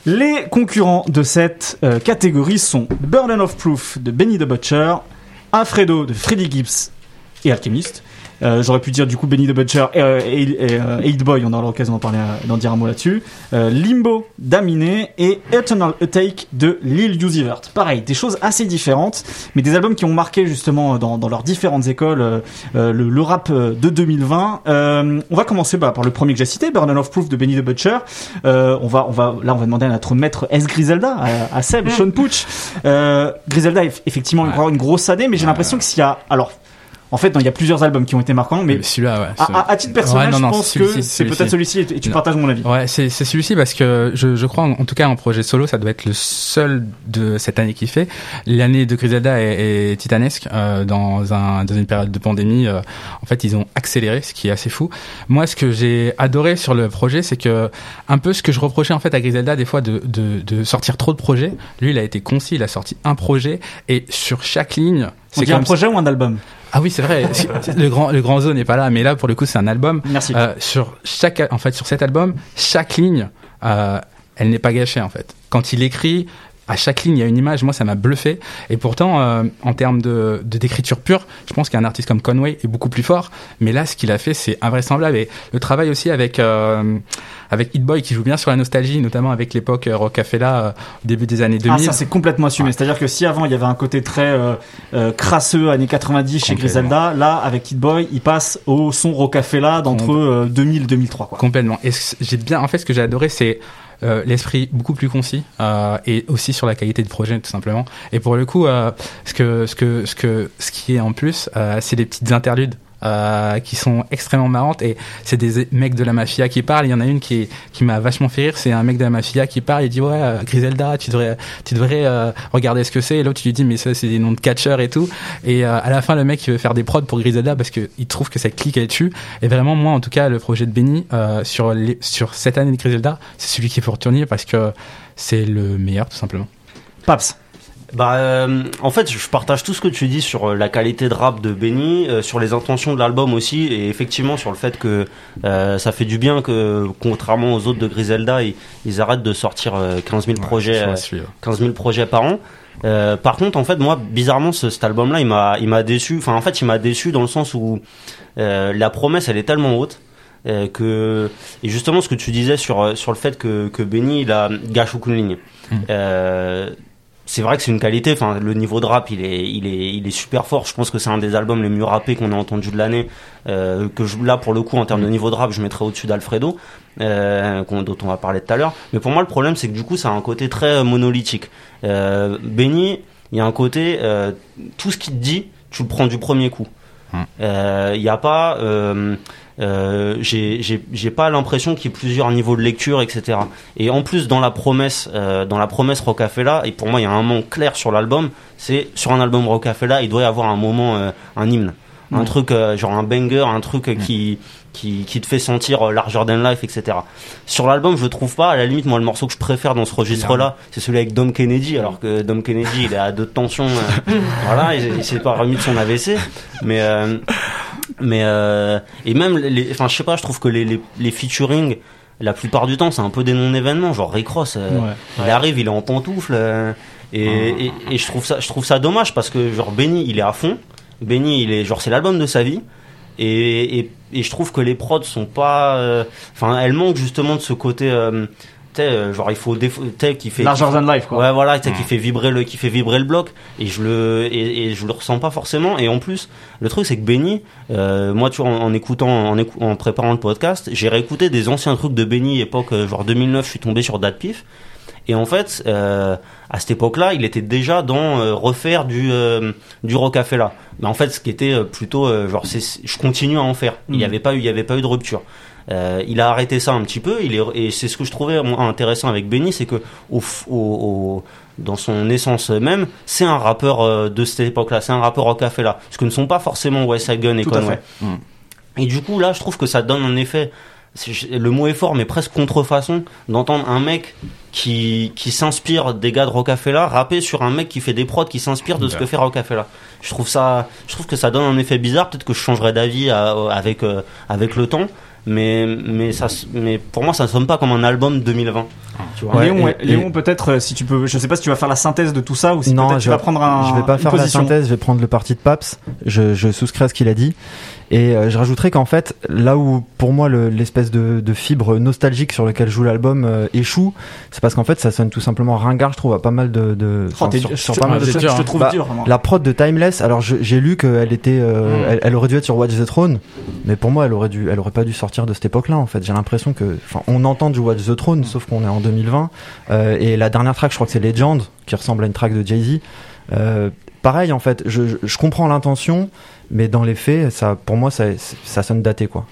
Les concurrents de cette euh, catégorie sont Burden of Proof de Benny the Butcher, Alfredo de Freddie Gibbs et Alchemist. Euh, J'aurais pu dire du coup Benny the Butcher et, euh, et, et, euh, Eight Boy, on aura l'occasion d'en parler, euh, d'en dire un mot là-dessus. Euh, Limbo d'Aminé et Eternal Take de Lil Uzi Vert. Pareil, des choses assez différentes, mais des albums qui ont marqué justement dans, dans leurs différentes écoles euh, euh, le, le rap euh, de 2020. Euh, on va commencer bah, par le premier que j'ai cité, Burden of Proof de Benny the Butcher. Euh, on va, on va, là, on va demander à notre maître S Griselda, à, à Seb, [laughs] Sean Pooch. Euh, Griselda, eff- effectivement, Ouais. encore une grosse année, mais j'ai l'impression que s'il y a, alors, en fait, non, il y a plusieurs albums qui ont été marquants, mais celui-là, ouais. à, titre personnel, Ouais, non, je pense que c'est peut-être celui-ci. et tu Non. partages mon avis. Ouais, c'est celui-ci parce que je, je crois, en, en tout cas, en projet solo, ça doit être le seul de cette année qu'il fait. L'année de Griselda est, est titanesque. euh, dans, un, dans une période de pandémie, euh, en fait, ils ont accéléré, ce qui est assez fou. Moi, ce que j'ai adoré sur le projet, c'est que un peu ce que je reprochais en fait à Griselda des fois de, de, de sortir trop de projets. Lui, il a été concis, il a sorti un projet et sur chaque ligne. C'est un projet ou un album? Ah oui, c'est vrai. [laughs] Le grand le grand zoo n'est pas là, mais là pour le coup, c'est un album. Merci. Euh, sur chaque, en fait, sur cet album, chaque ligne, euh, elle n'est pas gâchée en fait. Quand il écrit, à chaque ligne, il y a une image. Moi, ça m'a bluffé. Et pourtant, euh, en termes de de- d'écriture pure, je pense qu'un artiste comme Conway est beaucoup plus fort. Mais là, ce qu'il a fait, c'est invraisemblable. Et le travail aussi avec euh, avec Hit Boy qui joue bien sur la nostalgie, notamment avec l'époque euh, Rocafella euh, au début des années 2000. Ah, ça c'est complètement assumé. Ouais. C'est-à-dire que si avant il y avait un côté très euh, crasseux années 90 chez. Griselda, là avec Hit Boy, il passe au son Rocafella d'entre euh, 2000 2003 quoi. Complètement. Et j'ai bien, en fait, ce que j'ai adoré, c'est euh, l'esprit beaucoup plus concis euh, et aussi sur la qualité du projet, tout simplement. Et pour le coup, euh, ce que, ce que, ce que, ce qui est en plus, euh, c'est des petites interludes. Euh, qui sont extrêmement marrantes et c'est des mecs de la mafia qui parlent. Il y en a une qui, qui m'a vachement fait rire. C'est un mec de la mafia qui parle. Il dit ouais euh, Griselda, tu devrais, tu devrais euh, regarder ce que c'est. Et l'autre tu lui dis mais ça c'est des noms de catcheurs et tout. Et euh, à la fin le mec il veut faire des prods pour Griselda parce que il trouve que cette clique elle tue. Et vraiment moi en tout cas le projet de Benny euh, sur les, sur cette année de Griselda c'est celui qu'il faut retenir parce que c'est le meilleur tout simplement. Paps. Bah, euh, en fait, je partage tout ce que tu dis sur euh, la qualité de rap de Benny, euh, sur les intentions de l'album aussi, et effectivement sur le fait que euh, ça fait du bien que, contrairement aux autres de Griselda, ils, ils arrêtent de sortir euh, 15 000 projets, Je euh, suis, euh, 15 000 projets par an. Euh, par contre, en fait, moi, bizarrement, ce, cet album-là, il m'a, il m'a déçu. Enfin, en fait, il m'a déçu dans le sens où euh, la promesse, elle est tellement haute. euh, que et justement ce que tu disais sur euh, sur le fait que que Benny il a il gâche aucune ligne Mm. C'est vrai que c'est une qualité. Enfin, le niveau de rap, il est, il est, il est super fort. Je pense que c'est un des albums les mieux rappés qu'on a entendu de l'année. Euh, que je, là, pour le coup, en termes de niveau de rap, je mettrais au-dessus d'Alfredo, euh, dont on va parler tout à l'heure. Mais pour moi, le problème, c'est que du coup, ça a un côté très euh, monolithique. Euh, Benny, il y a un côté, euh, tout ce qu'il te dit, tu le prends du premier coup. Hmm. Euh, Il n'y a pas, euh, j'ai pas l'impression qu'il y ait plusieurs niveaux de lecture, etc. Et en plus, dans la promesse, euh, dans la promesse Rocafella, et pour moi, il y a un manque clair sur l'album, c'est sur un album Rocafella, il doit y avoir un moment, euh, un hymne, un truc euh, genre un banger, un truc euh, qui qui, qui te fait sentir larger than life, etc. Sur l'album, je trouve pas. À la limite, moi, le morceau que je préfère dans ce registre-là, c'est celui avec Dom Kennedy, alors que Dom Kennedy, il est à deux de tension. euh, [laughs] voilà, il, il s'est pas remis de son AVC, mais euh, mais euh, et même les, enfin, je sais pas, je trouve que les les, les featuring la plupart du temps, c'est un peu des non-événements, genre Rick Ross. euh, Ouais. il arrive, il est en pantoufle. euh, et, et, et je trouve ça, je trouve ça dommage parce que genre Benny, il est à fond. Benny, il est genre c'est l'album de sa vie. Et, et, et je trouve que les prods sont pas, euh, enfin, elles manquent justement de ce côté, euh, sais, euh, genre il faut, sais, qui fait, Larger than life, quoi. Ouais, voilà, tu sais, qui fait vibrer le, qui fait vibrer le bloc. Et je le, et, et je le ressens pas forcément. Et en plus, le truc, c'est que Benny, euh, moi, tu vois, en, en écoutant, en, écou- en préparant le podcast, j'ai réécouté des anciens trucs de Benny, époque, euh, genre 2009, je suis tombé sur Date Pif. Et en fait, euh, à cette époque-là, il était déjà dans euh, refaire du euh, du Rocafella. Mais en fait, ce qui était plutôt euh, genre, c'est, je continue à en faire. Il n'y Mhm. avait pas eu, il y avait pas eu de rupture. Euh, il a arrêté ça un petit peu. Il est, et c'est ce que je trouvais moi, intéressant avec Benny, c'est que au, au, au- dans son essence même, c'est un rappeur euh, de cette époque-là. C'est un rappeur Rocafella. Ce que ne sont pas forcément West Gun et Conway. fait. Et du coup, là, je trouve que ça donne un effet. Le mot est fort, mais presque contrefaçon d'entendre un mec qui, qui s'inspire des gars de Rocafella rapper sur un mec qui fait des prods qui s'inspire de ce que fait Rocafella. Je trouve ça, je trouve que ça donne un effet bizarre. Peut-être que je changerai d'avis à- avec euh, avec le temps, mais mais ça, mais pour moi, ça ne sonne pas comme un album 2020. Tu vois. Ouais, Léon, et- et- peut-être, euh, si tu peux, je sais pas si tu vas faire la synthèse de tout ça ou si non, peut-être je tu vas prendre un. Je vais pas faire la synthèse, je vais prendre le parti de Paps. Je, je souscris à ce qu'il a dit. Et euh, je rajouterais qu'en fait, là où pour moi le- l'espèce de, de fibre nostalgique sur lequel joue l'album euh, échoue, c'est parce qu'en fait ça sonne tout simplement ringard, je trouve, à pas mal de. de Oh, sur- je, sur pas mal de je- te trouve Bah, dur. moi. La prod de Timeless, alors j'ai lu qu'elle était, euh, elle, elle aurait dû être sur Watch the Throne, mais pour moi elle aurait dû, elle aurait pas dû sortir de cette époque-là en fait. J'ai l'impression que, enfin, on entend du Watch the Throne, sauf qu'on est en 2020, euh, et la dernière track, je crois que c'est Legend, qui ressemble à une track de Jay Z. Euh, pareil en fait, je, je- je comprends l'intention, mais dans les faits, ça, pour moi, ça, ça sonne daté quoi.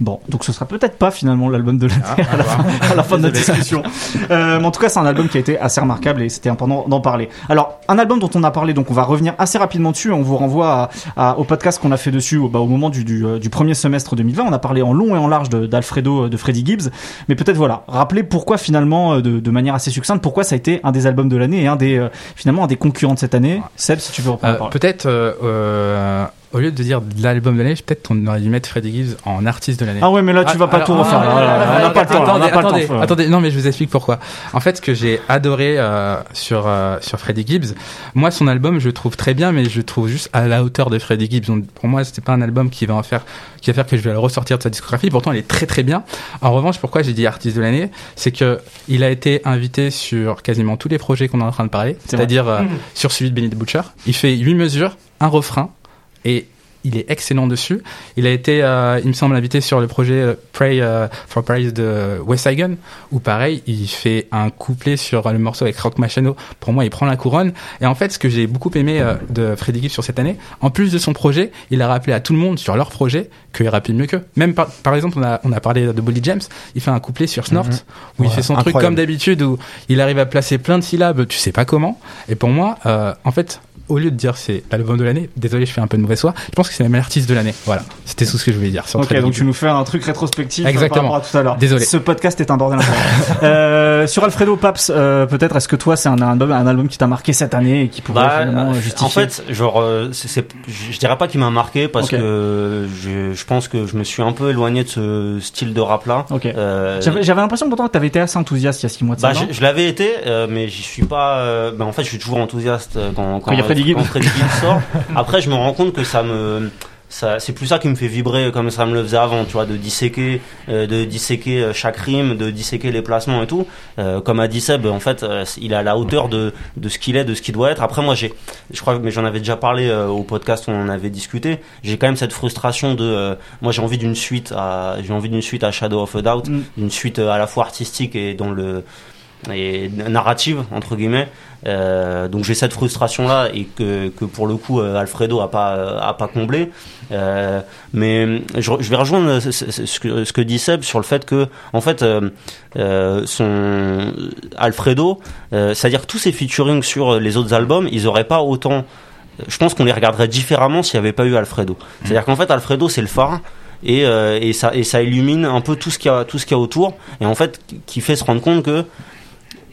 Bon, donc ce sera peut-être pas finalement l'album de l'année Ah, [laughs] à, la à fin, à la fin de notre discussion. Euh, mais en tout cas, c'est un album qui a été assez remarquable et c'était important d'en parler. Alors, un album dont on a parlé, donc on va revenir assez rapidement dessus. On vous renvoie à, à- au podcast qu'on a fait dessus au, bah, au moment du, du, euh, du premier semestre 2020. On a parlé en long et en large de- d'Alfredo, euh, de, Freddie Gibbs. Mais peut-être voilà, rappeler pourquoi finalement, de, de manière assez succincte, pourquoi ça a été un des albums de l'année et un des euh, finalement un des concurrents de cette année. Seb, si tu veux reprendre Euh, la peut-être, au lieu de dire l'album de l'année, peut-être on aurait dû mettre Freddie Gibbs en artiste de l'année. Ah ouais, mais là tu vas pas alors- tout refaire. ah, ah, on n'a pas le temps. Attendez, pas le attendez, temps. attendez, non mais je vous explique pourquoi. En fait, ce que j'ai adoré euh, sur euh, sur Freddie Gibbs, moi son album je le trouve très bien, mais je le trouve juste à la hauteur de Freddie Gibbs. Donc pour moi, c'était pas un album qui va en faire qui va faire que je vais le ressortir de sa discographie. Pourtant, il est très très bien. En revanche, pourquoi j'ai dit artiste de l'année, c'est que il a été invité sur quasiment tous les projets qu'on est en train de parler, c'est-à-dire euh, sur celui de Benny the Butcher. Il fait huit mesures, un refrain et il est excellent dessus. Il a été, euh, il me semble, invité sur le projet euh, Pray euh, for Praise de West Gun, où pareil, il fait un couplet sur le morceau avec Rock Machino. Pour moi, il prend la couronne. Et en fait, ce que j'ai beaucoup aimé euh, de Freddie Gibbs sur cette année, en plus de son projet, il a rappelé à tout le monde sur leur projet qu'il rappelle mieux qu'eux. Même par, par exemple, on a, on a parlé de Bolly James, il fait un couplet sur Snort, où il fait son truc comme d'habitude, où il arrive à placer plein de syllabes, tu sais pas comment. Et pour moi, euh, en fait, au lieu de dire c'est l'album de l'année, désolé, je fais un peu de mauvaise foi, je pense que c'est le meilleur artiste de l'année. Voilà, c'était tout ce que je voulais dire. Ok, donc tu nous fais un truc rétrospectif euh, Exactement. par rapport à tout à l'heure. Désolé. Ce podcast est un bordel. [laughs] euh, sur Alfredo Paps, euh, peut-être est-ce que toi c'est un, un album, un album qui t'a marqué cette année et qui pourrait Bah, finalement justifier en fait, genre, c'est, je je dirais pas qu'il m'a marqué parce que je, je pense que je me suis un peu éloigné de ce style de rap là. Ok. Euh, J'avais l'impression pourtant que t'avais été assez enthousiaste il y a six mois de ça. bah, non? je, je l'avais été, euh, mais j'y suis pas. euh, bah, en fait, je suis toujours enthousiaste quand, Quand il y a Sort. Après, je me rends compte que ça me c'est plus ça qui me fait vibrer comme ça me le faisait avant, tu vois, de disséquer, euh, de disséquer euh, chaque rime, de disséquer les placements et tout. Euh, comme a dit Seb, en fait, euh, il est à la hauteur de, de ce qu'il est, de ce qu'il doit être. Après, moi, j'ai, je crois, mais j'en avais déjà parlé au podcast où on en avait discuté. J'ai quand même cette frustration de, moi, j'ai envie d'une suite à, j'ai envie d'une suite à Shadow of a Doubt, Mm. d'une suite à la fois artistique et dans le et narrative entre guillemets. Euh, donc j'ai cette frustration là et que, que pour le coup euh, Alfredo a pas a pas comblé. Euh, mais je, je vais rejoindre ce, ce- ce que, ce que dit Seb sur le fait que en fait euh, son Alfredo, c'est-à-dire tous ses featuring sur les autres albums, ils auraient pas autant. Je pense qu'on les regarderait différemment s'il n'y avait pas eu Alfredo. C'est-à-dire qu'en fait Alfredo c'est le phare et, et ça et ça illumine un peu tout ce qu'il y a tout ce qu'il y a autour et en fait qui fait se rendre compte que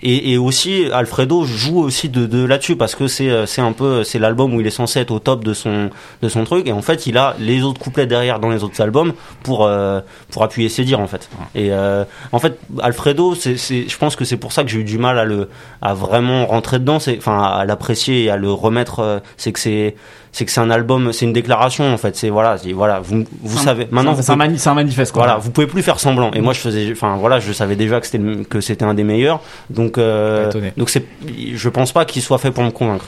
et, et aussi Alfredo joue aussi de, de là-dessus parce que c'est euh, c'est un peu c'est l'album où il est censé être au top de son de son truc. Et en fait il a les autres couplets derrière dans les autres albums pour euh, pour appuyer ses dires en fait. Et euh, en fait Alfredo c'est c'est je pense que c'est pour ça que j'ai eu du mal à le à vraiment rentrer dedans. C'est enfin à l'apprécier et à le remettre euh, c'est que c'est c'est que c'est un album c'est une déclaration en fait c'est voilà c'est- voilà vous vous savez maintenant c'est un- mani- manifeste quoi. voilà, vous pouvez plus faire semblant. Et moi, je faisais, enfin voilà, je savais déjà que c'était le- que c'était un des meilleurs. Donc, euh, donc c'est, je pense pas qu'il soit fait pour me convaincre.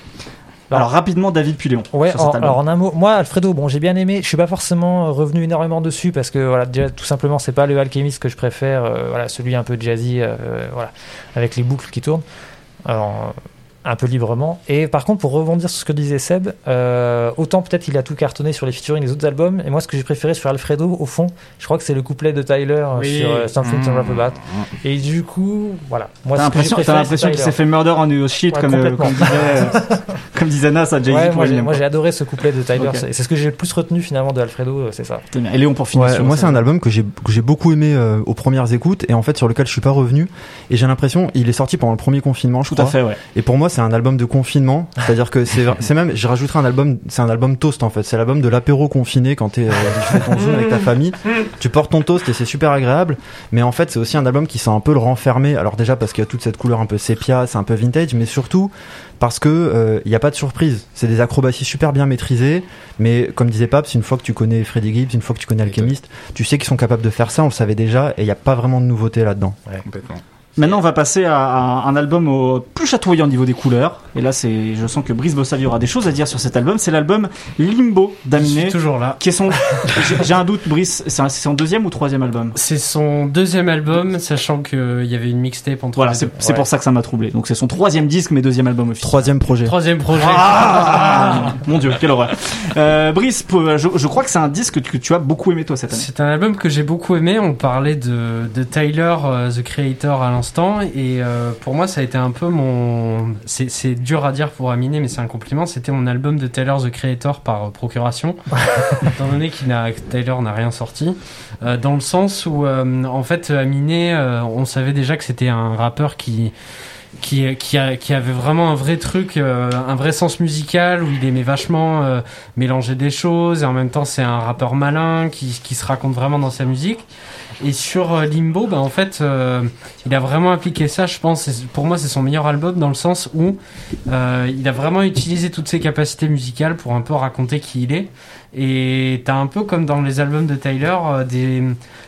Alors rapidement, David Puléon. Ouais, en- alors en un mot, moi Alfredo, bon j'ai bien aimé, je suis pas forcément revenu énormément dessus parce que voilà, déjà tout simplement c'est pas le alchimiste que je préfère, euh, voilà, celui un peu jazzy, euh, voilà, avec les boucles qui tournent, alors, un peu librement. Et par contre pour rebondir sur ce que disait Seb, euh, autant peut-être il a tout cartonné sur les featuring des autres albums, et moi ce que j'ai préféré sur Alfredo au fond, je crois que c'est le couplet de Tyler euh, Oui. sur euh, Something to Mmh. Rap About. Et du coup, voilà, moi T'as l'impression, qu'il s'est fait murder on your shit Ouais, comme, euh, comme disait, [laughs] comme disait Nas à Jay-Z Ouais, moi j'ai- Eminem. moi j'ai adoré ce couplet de Tyler, c'est c'est ce que j'ai le plus retenu finalement de Alfredo, c'est ça. Et Léon pour finir. Ouais, sur moi c'est un album que j'ai que j'ai beaucoup aimé euh, aux premières écoutes et en fait sur lequel je suis pas revenu et j'ai l'impression il est sorti pendant le premier confinement je Tout à crois fait, ouais. et pour moi c'est un album de confinement. C'est-à-dire que c'est même je rajouterai un album c'est un album toast en fait. C'est l'album de l'apéro confiné quand t'es euh, tu fais ton avec ta famille. Tu portes ton toast et c'est super agréable. Mais en fait c'est aussi un album qui sent un peu le renfermer alors déjà parce qu'il y a toute cette couleur un peu sépia c'est un peu vintage mais surtout parce que euh, il n'y a pas de surprise. C'est des acrobaties super bien maîtrisées. Mais comme disait Paps une fois que tu connais Freddie Gibbs une fois que tu connais Alchemist tu sais qu'ils sont capables de faire ça on le savait déjà et il n'y a pas vraiment de nouveauté là-dedans. Complètement. Maintenant, on va passer à, à un album au plus chatoyant au niveau des couleurs. Et là, c'est, je sens que Brice Bossavi aura des choses à dire sur cet album. C'est l'album Limbo Je d'Aminé. suis toujours là. Qui est son, j'ai- un doute, Brice, c'est son deuxième ou troisième album? C'est son deuxième album, sachant qu'il y avait une mixtape entre Voilà, c'est Ouais. pour ça que ça m'a troublé. Donc c'est son troisième disque, mais deuxième album officiel. troisième projet Troisième projet. Ah [laughs] Mon dieu, quelle horreur. Euh, Brice, je, je crois que c'est un disque que tu as beaucoup aimé toi cette année. C'est un album que j'ai beaucoup aimé. On parlait de, de Tyler, euh, The Creator, à l'instant. Et euh, pour moi, ça a été un peu mon. C'est dur à dire pour Aminé, mais c'est un compliment. C'était mon album de Tyler, The Creator, par euh, procuration. [laughs] étant donné qu'il n'a, que Tyler n'a rien sorti. Euh, dans le sens où, euh, en fait, Aminé, on savait déjà que c'était un rappeur qui. Qui, qui, a- qui avait vraiment un vrai truc, euh, un vrai sens musical où il aimait vachement euh, mélanger des choses et en même temps c'est un rappeur malin qui, qui se raconte vraiment dans sa musique. Et sur euh, Limbo, bah, en fait, euh, il a vraiment appliqué ça, je pense. Pour moi, c'est son meilleur album dans le sens où euh, il a vraiment utilisé toutes ses capacités musicales pour un peu raconter qui il est. Et t'as un peu comme dans les albums de Tyler, euh, des,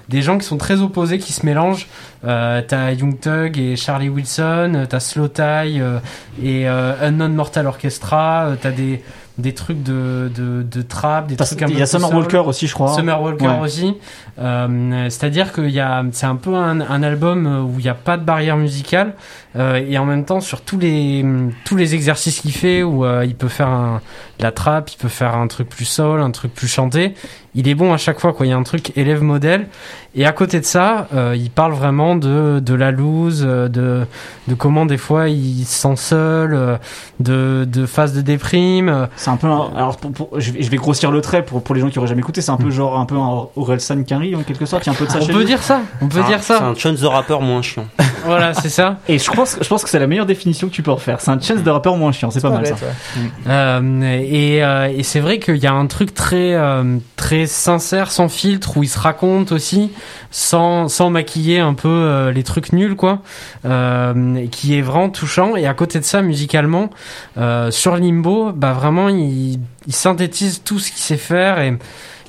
des gens qui sont très opposés, qui se mélangent. Euh, t'as Young Thug et Charlie Wilson, euh, t'as Slow Tie euh, et Unknown Mortal Orchestra, t'as des, des trucs de, de, de trap, des trucs un Il peu y a Summer. Walker aussi, je crois. Summer Walker Ouais. aussi. Euh, C'est-à-dire a, c'est un peu un, un album où il n'y a pas de barrière musicale euh, et en même temps sur tous les tous les exercices qu'il fait où euh, il peut faire un, de la trap, il peut faire un truc plus soul, un truc plus chanté. Il est bon à chaque fois quoi. Il y a un truc élève modèle et à côté de ça, euh, il parle vraiment de de la loose, euh, de de comment des fois il se sent seul, euh, de de phase de déprime. C'est un peu un- alors pour- pour- je, vais, grossir le trait pour, pour les gens qui auraient jamais écouté, c'est un peu genre un peu un Orelsan Quinry en quelque sorte, il y a un peu de ça On peut lui. dire ça. On peut C'est un- dire C'est ça. un Chance the Rapper moins chiant. [laughs] Voilà, c'est ça. Et je pense, je pense que c'est la meilleure définition que tu peux en faire. C'est un chance de rappeur moins chiant, c'est pas, mal ça. ouais. Euh, et euh, et c'est vrai qu'il y a un truc très euh, très sincère, sans filtre, où il se raconte aussi, sans, sans maquiller un peu euh, les trucs nuls, quoi. Euh, qui est vraiment touchant. Et à côté de ça, musicalement, euh, sur Limbo, bah vraiment, il, il synthétise tout ce qu'il sait faire. Et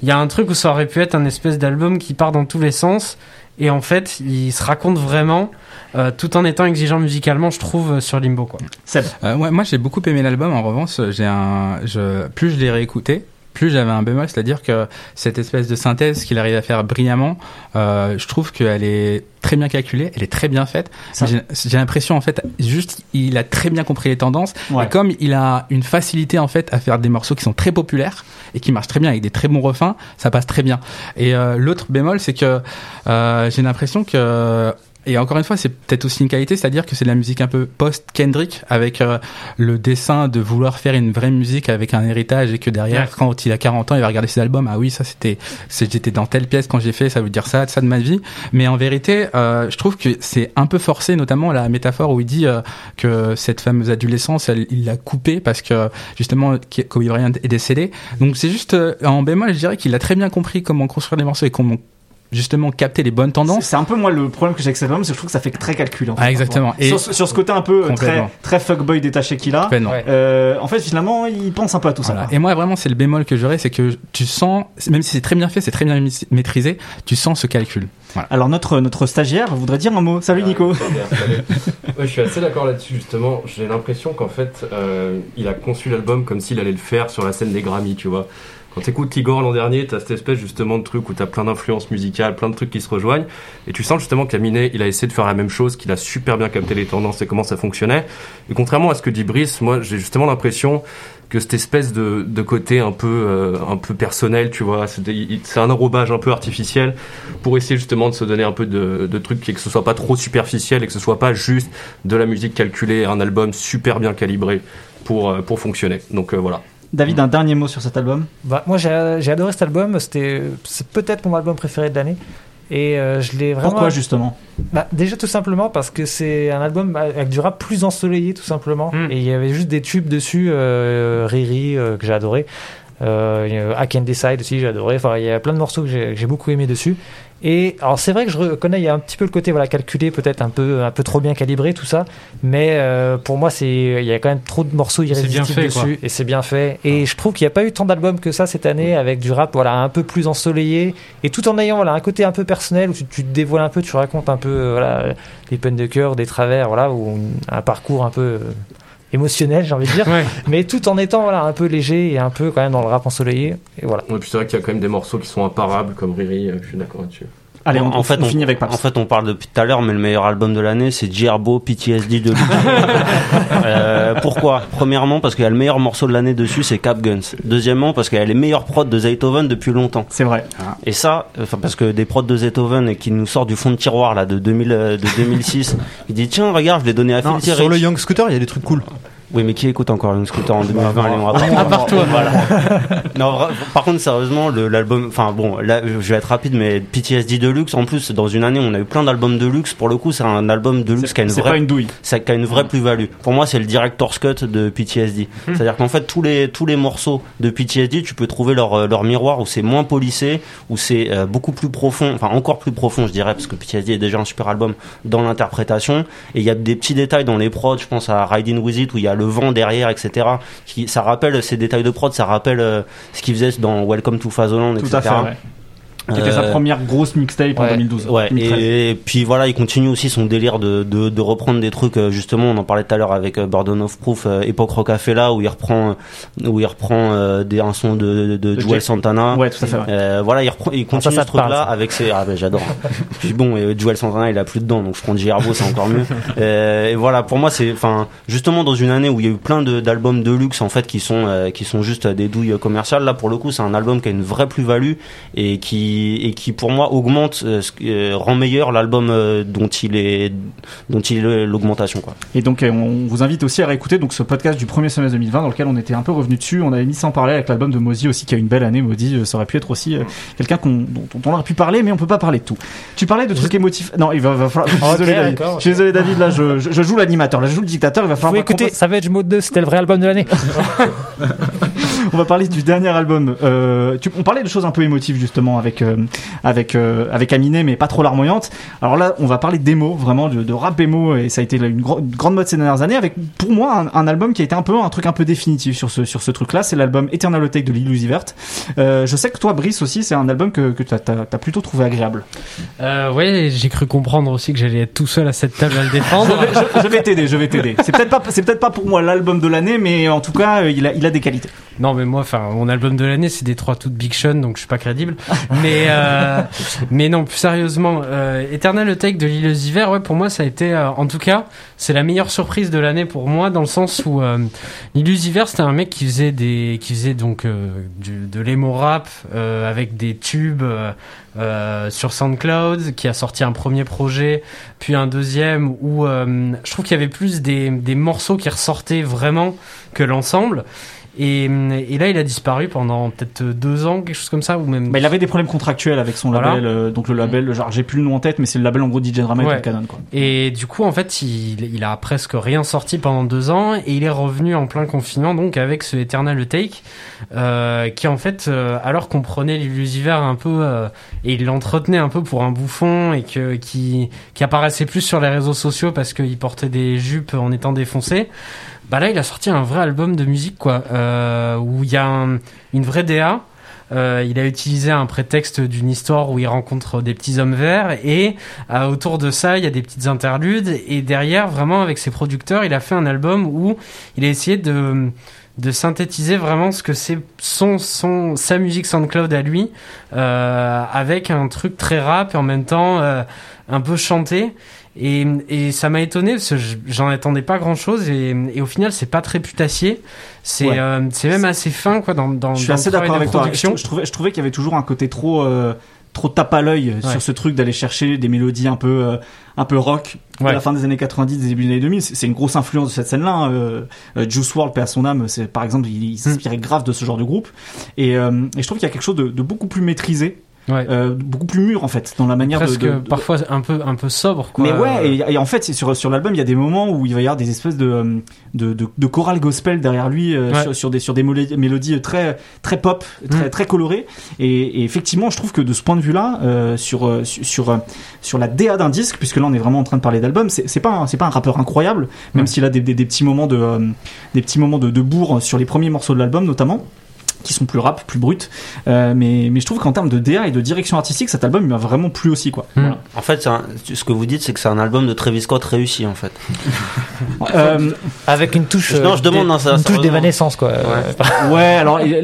il y a un truc où ça aurait pu être un espèce d'album qui part dans tous les sens. Et en fait, il se raconte vraiment, euh, tout en étant exigeant musicalement, je trouve, euh, sur Limbo, quoi. Euh, ouais, moi j'ai beaucoup aimé l'album. En revanche, j'ai un, je, plus je l'ai réécouté, plus j'avais un bémol, c'est-à-dire que cette espèce de synthèse qu'il arrive à faire brillamment, euh, je trouve qu'elle est très bien calculée, elle est très bien faite. J'ai j'ai l'impression en fait, juste il a très bien compris les tendances. Ouais. Et comme il a une facilité en fait à faire des morceaux qui sont très populaires et qui marchent très bien avec des très bons refrains, ça passe très bien. Et euh, l'autre bémol, c'est que euh, j'ai l'impression que et encore une fois, c'est peut-être aussi une qualité, c'est-à-dire que c'est de la musique un peu post-Kendrick, avec euh, le dessin de vouloir faire une vraie musique avec un héritage, et que derrière, Ouais. quand il a 40 ans, il va regarder ses albums, ah oui, ça c'était, j'étais dans telle pièce quand j'ai fait, ça veut dire ça, ça de ma vie. Mais en vérité, euh, je trouve que c'est un peu forcé, notamment la métaphore où il dit euh, que cette fameuse adolescence, elle- il l'a coupée parce que justement Kobe Bryant est décédé. Donc c'est juste en bémol, je dirais qu'il a très bien compris comment construire les morceaux et comment justement capter les bonnes tendances. c'est un peu moi le problème que j'ai avec cet album, c'est que je trouve que ça fait très calcul. En fait, Ah, exactement. Et- sur, sur ce côté un peu euh, très, très fuckboy détaché qu'il a, euh, en fait finalement il pense un peu à tout Voilà. ça. Et moi, vraiment, c'est le bémol que j'aurais, c'est que tu sens, même si c'est très bien fait, c'est très bien maîtrisé, tu sens ce calcul. Voilà. Alors notre notre stagiaire voudrait dire un mot. Salut Nico. Ouais, je suis assez d'accord là-dessus justement. J'ai l'impression qu'en fait, euh, il a conçu l'album comme s'il allait le faire sur la scène des Grammy, tu vois. Quand t'écoutes Igor l'an dernier, t'as cette espèce justement de truc où t'as plein d'influences musicales, plein de trucs qui se rejoignent, et tu sens justement qu'Aminé, il a essayé de faire la même chose, qu'il a super bien capté les tendances et comment ça fonctionnait. Et contrairement à ce que dit Brice, moi j'ai justement l'impression que cette espèce de, de côté un peu euh, un peu personnel, tu vois, c'est un enrobage un peu artificiel pour essayer justement de se donner un peu de, de trucs et que ce soit pas trop superficiel et que ce soit pas juste de la musique calculée, un album super bien calibré pour euh, pour fonctionner. Donc euh, voilà. David un dernier mot sur cet album? Bah, moi, j'ai adoré cet album. C'était, c'est peut-être mon album préféré de l'année. Et euh, je l'ai vraiment. Pourquoi justement? Bah, déjà tout simplement parce que c'est un album avec du rap plus ensoleillé tout simplement Mm. et il y avait juste des tubes dessus euh, Riri euh, que j'ai adoré euh, I Can Decide aussi j'ai adoré enfin il y a plein de morceaux que j'ai que j'ai beaucoup aimé dessus et alors c'est vrai que je reconnais il y a un petit peu le côté voilà calculé peut-être un peu un peu trop bien calibré tout ça. Mais euh, pour moi c'est il y a quand même trop de morceaux irrésistibles fait, dessus et c'est bien fait. Et je trouve qu'il n'y a pas eu tant d'albums que ça cette année avec du rap voilà un peu plus ensoleillé. Et tout en ayant voilà un côté un peu personnel où tu, tu te dévoiles un peu tu racontes un peu euh, voilà des peines de cœur des travers voilà ou un parcours un peu euh, émotionnel j'ai envie de dire Ouais. mais tout en étant voilà un peu léger et un peu quand même dans le rap ensoleillé et voilà Et puis c'est vrai qu'il y a quand même des morceaux qui sont imparables comme Riri, euh, je suis d'accord là-dessus. Allez, on, en fait, on finit avec En fait, on parle depuis tout à l'heure, mais le meilleur album de l'année, c'est Gierbo PTSD de [laughs] euh, Pourquoi? Premièrement, parce qu'il y a le meilleur morceau de l'année dessus, c'est Cap Guns. Deuxièmement, parce qu'il y a les meilleurs prods de Zaytoven depuis longtemps. C'est vrai. Et ça, enfin, parce que des prods de Zaytoven et qui nous sort du fond de tiroir là de 2000, euh, de 2006, [laughs] il dit tiens regarde, je l'ai donné à Non, sur le. Young Scooter, il y a des trucs cool. Oui, mais qui écoute encore Young Scooter en 2020 allez, on va À part toi. Voilà. [laughs] non, par contre, sérieusement, l'album, enfin bon, là, je vais être rapide, mais PTSD Deluxe, en plus, dans une année, on a eu plein d'albums de luxe. Pour le coup, c'est un album de luxe qui a une C'est vraie pas une douille. ça qui a une vraie plus-value. Pour moi, c'est le director's cut de PTSD. [laughs] C'est-à-dire qu'en fait, tous les tous les morceaux de PTSD, tu peux trouver leur euh, leur miroir où c'est moins polissé, où c'est euh, beaucoup plus profond, enfin encore plus profond, je dirais, parce que PTSD est déjà un super album dans l'interprétation. Et il y a des petits détails dans les prods. Je pense à Riding With It où il y a le vent derrière, etc. Qui ça rappelle ces détails de prod, ça rappelle euh, ce qu'il faisait dans Welcome to Fazoland, Tout etc. à fait. Ouais. Qui était sa Euh, première grosse mixtape en ouais. 2012. Ouais, 2013. et, puis voilà, il continue aussi son délire de, de, de reprendre des trucs, euh, justement, on en parlait tout à l'heure avec euh, Burden of Proof, euh, époque Rocafella, où il reprend, où il reprend euh, des, un son de, de, de De Joel Santana. Ouais, tout à fait. ouais. Euh, voilà, il, reprend, il continue ça ce te parle, truc-là ça. avec ses. Ah, ben j'adore. [laughs] Puis bon, et Joel Santana, il a plus dedans, donc je prends Gerbo, c'est encore mieux. [laughs] Euh, et voilà, pour moi, c'est, enfin, justement dans une année où il y a eu plein de- d'albums de luxe en fait qui sont euh, qui sont juste des douilles commerciales. Là, pour le coup, c'est un album qui a une vraie plus-value et qui et qui pour moi augmente, euh, euh, rend meilleur l'album euh, dont il est dont il est l'augmentation quoi. Et donc, euh, on vous invite aussi à réécouter donc ce podcast du premier semestre 2020 dans lequel on était un peu revenu dessus. On avait mis en parallèle avec l'album de Mozi aussi qui a une belle année. Mozi, euh, ça aurait pu être aussi euh, quelqu'un qu'on- dont, dont on aurait pu parler, mais on peut pas parler de tout. Tu parlais de trucs émotifs. Non, il va, va falloir. Je suis Ok, désolé, David. Je suis désolé, David. Là, je, je, je joue l'animateur. Là, je joue le dictateur. Il va vous falloir écouter passe- Savage Mode 2 c'était le vrai album de l'année [laughs] on va parler du dernier album. Euh, tu, on parlait de choses un peu émotives justement avec euh, avec euh, avec Aminé, mais pas trop larmoyantes. Alors là, on va parler d'émo, vraiment de, de rap émo, et ça a été une, gro- une grande mode ces dernières années. Avec pour moi un, un album qui a été un peu un truc un peu définitif sur ce sur ce truc-là. C'est l'album Eternal Take de Lil Uzi Vert. Euh, je sais que toi, Brice aussi, c'est un album que que t'as as, plutôt trouvé agréable. Euh, ouais, j'ai cru comprendre aussi que j'allais être tout seul à cette table à le défendre. je, vais- t'aider, je vais t'aider. C'est peut-être pas c'est peut-être pas pour moi l'album de l'année, mais en tout cas, il a il a des qualités. Non, mais moi, enfin, mon album de l'année, c'est des trois toutes Big Sean, donc je suis pas crédible. [laughs] mais, euh, mais non, plus sérieusement, euh, Eternal Take de Lil Uzi Vert, ouais, pour moi, ça a été, euh, en tout cas, c'est la meilleure surprise de l'année pour moi, dans le sens où euh, c'était un mec qui faisait des, qui faisait donc euh, du, de l'emo rap euh, avec des tubes. euh, euh, sur SoundCloud, qui a sorti un premier projet, puis un deuxième où euh, je trouve qu'il y avait plus des, des morceaux qui ressortaient vraiment que l'ensemble. Et, et là, il a disparu pendant peut-être deux ans, quelque chose comme ça, ou même. Bah, il avait des problèmes contractuels avec son Voilà. label, euh, donc le label, genre j'ai plus le nom en tête, mais c'est le label en gros DJ Drama Ouais. Canon quoi. Et du coup, en fait, il, il a presque rien sorti pendant deux ans et il est revenu en plein confinement, donc avec ce Eternal Take, euh, qui en fait, euh, alors qu'on prenait l'illusiver un peu euh, et il l'entretenait un peu pour un bouffon et que qui qui apparaissait plus sur les réseaux sociaux parce qu'il portait des jupes en étant défoncé. Bah là, il a sorti un vrai album de musique, quoi, euh, où il y a un- une vraie DA. Euh, il a utilisé un prétexte d'une histoire où il rencontre des petits hommes verts et euh, autour de ça, il y a des petites interludes et derrière, vraiment avec ses producteurs, il a fait un album où il a essayé de de synthétiser vraiment ce que c'est son son sa musique SoundCloud à lui euh, avec un truc très rap et en même temps euh, un peu chanté et, et ça m'a étonné parce que je- j'en attendais pas grand chose et, et au final c'est pas très putassier c'est Ouais. euh, c'est même assez fin quoi dans dans Je suis dans assez d'accord de avec toi. Je, trouvais, je trouvais qu'il y avait toujours un côté trop, euh, trop tape à l'œil Ouais. sur ce truc d'aller chercher des mélodies un peu, euh, un peu rock à Ouais. la fin des années 90, des débuts des années 2000. C'est une grosse influence de cette scène-là. hein. Euh, euh, Juice WRLD, paix à son âme, c'est par exemple, il, il s'inspirait Mm. grave de ce genre de groupe. Et, euh, et je trouve qu'il y a quelque chose de, de beaucoup plus maîtrisé, Ouais. euh, beaucoup plus mûr en fait dans la manière de- presque de, de, parfois un peu un peu sobre quoi Mais ouais, et, et en fait, c'est sur, sur l'album, il y a des moments où il va y avoir des espèces de, euh, de, de, de chorale gospel derrière lui, euh, Ouais. sur, sur des, sur des mélodies, très, très pop, très, Mm. très colorées. Et, et effectivement, je trouve que de ce point de vue-là, euh, sur, euh, sur, sur, sur la DA d'un disque, puisque là on est vraiment en train de parler d'album, c'est pas, un- c'est pas un rappeur incroyable, même s'il a des, des, des petits moments de, des petits moments de, de bourre sur les premiers morceaux de l'album notamment qui sont plus rap, plus bruts, euh, mais, mais je trouve qu'en termes de DA et de direction artistique, cet album il m'a vraiment plu aussi quoi. Mm. Voilà. En fait, un- ce que vous dites, c'est que c'est un album de Travis Scott réussi, en fait. [laughs] Euh, Avec une touche. Non, euh, je demande, hein, ça- une touche d'évanescence, quoi. Ouais, [laughs] alors mais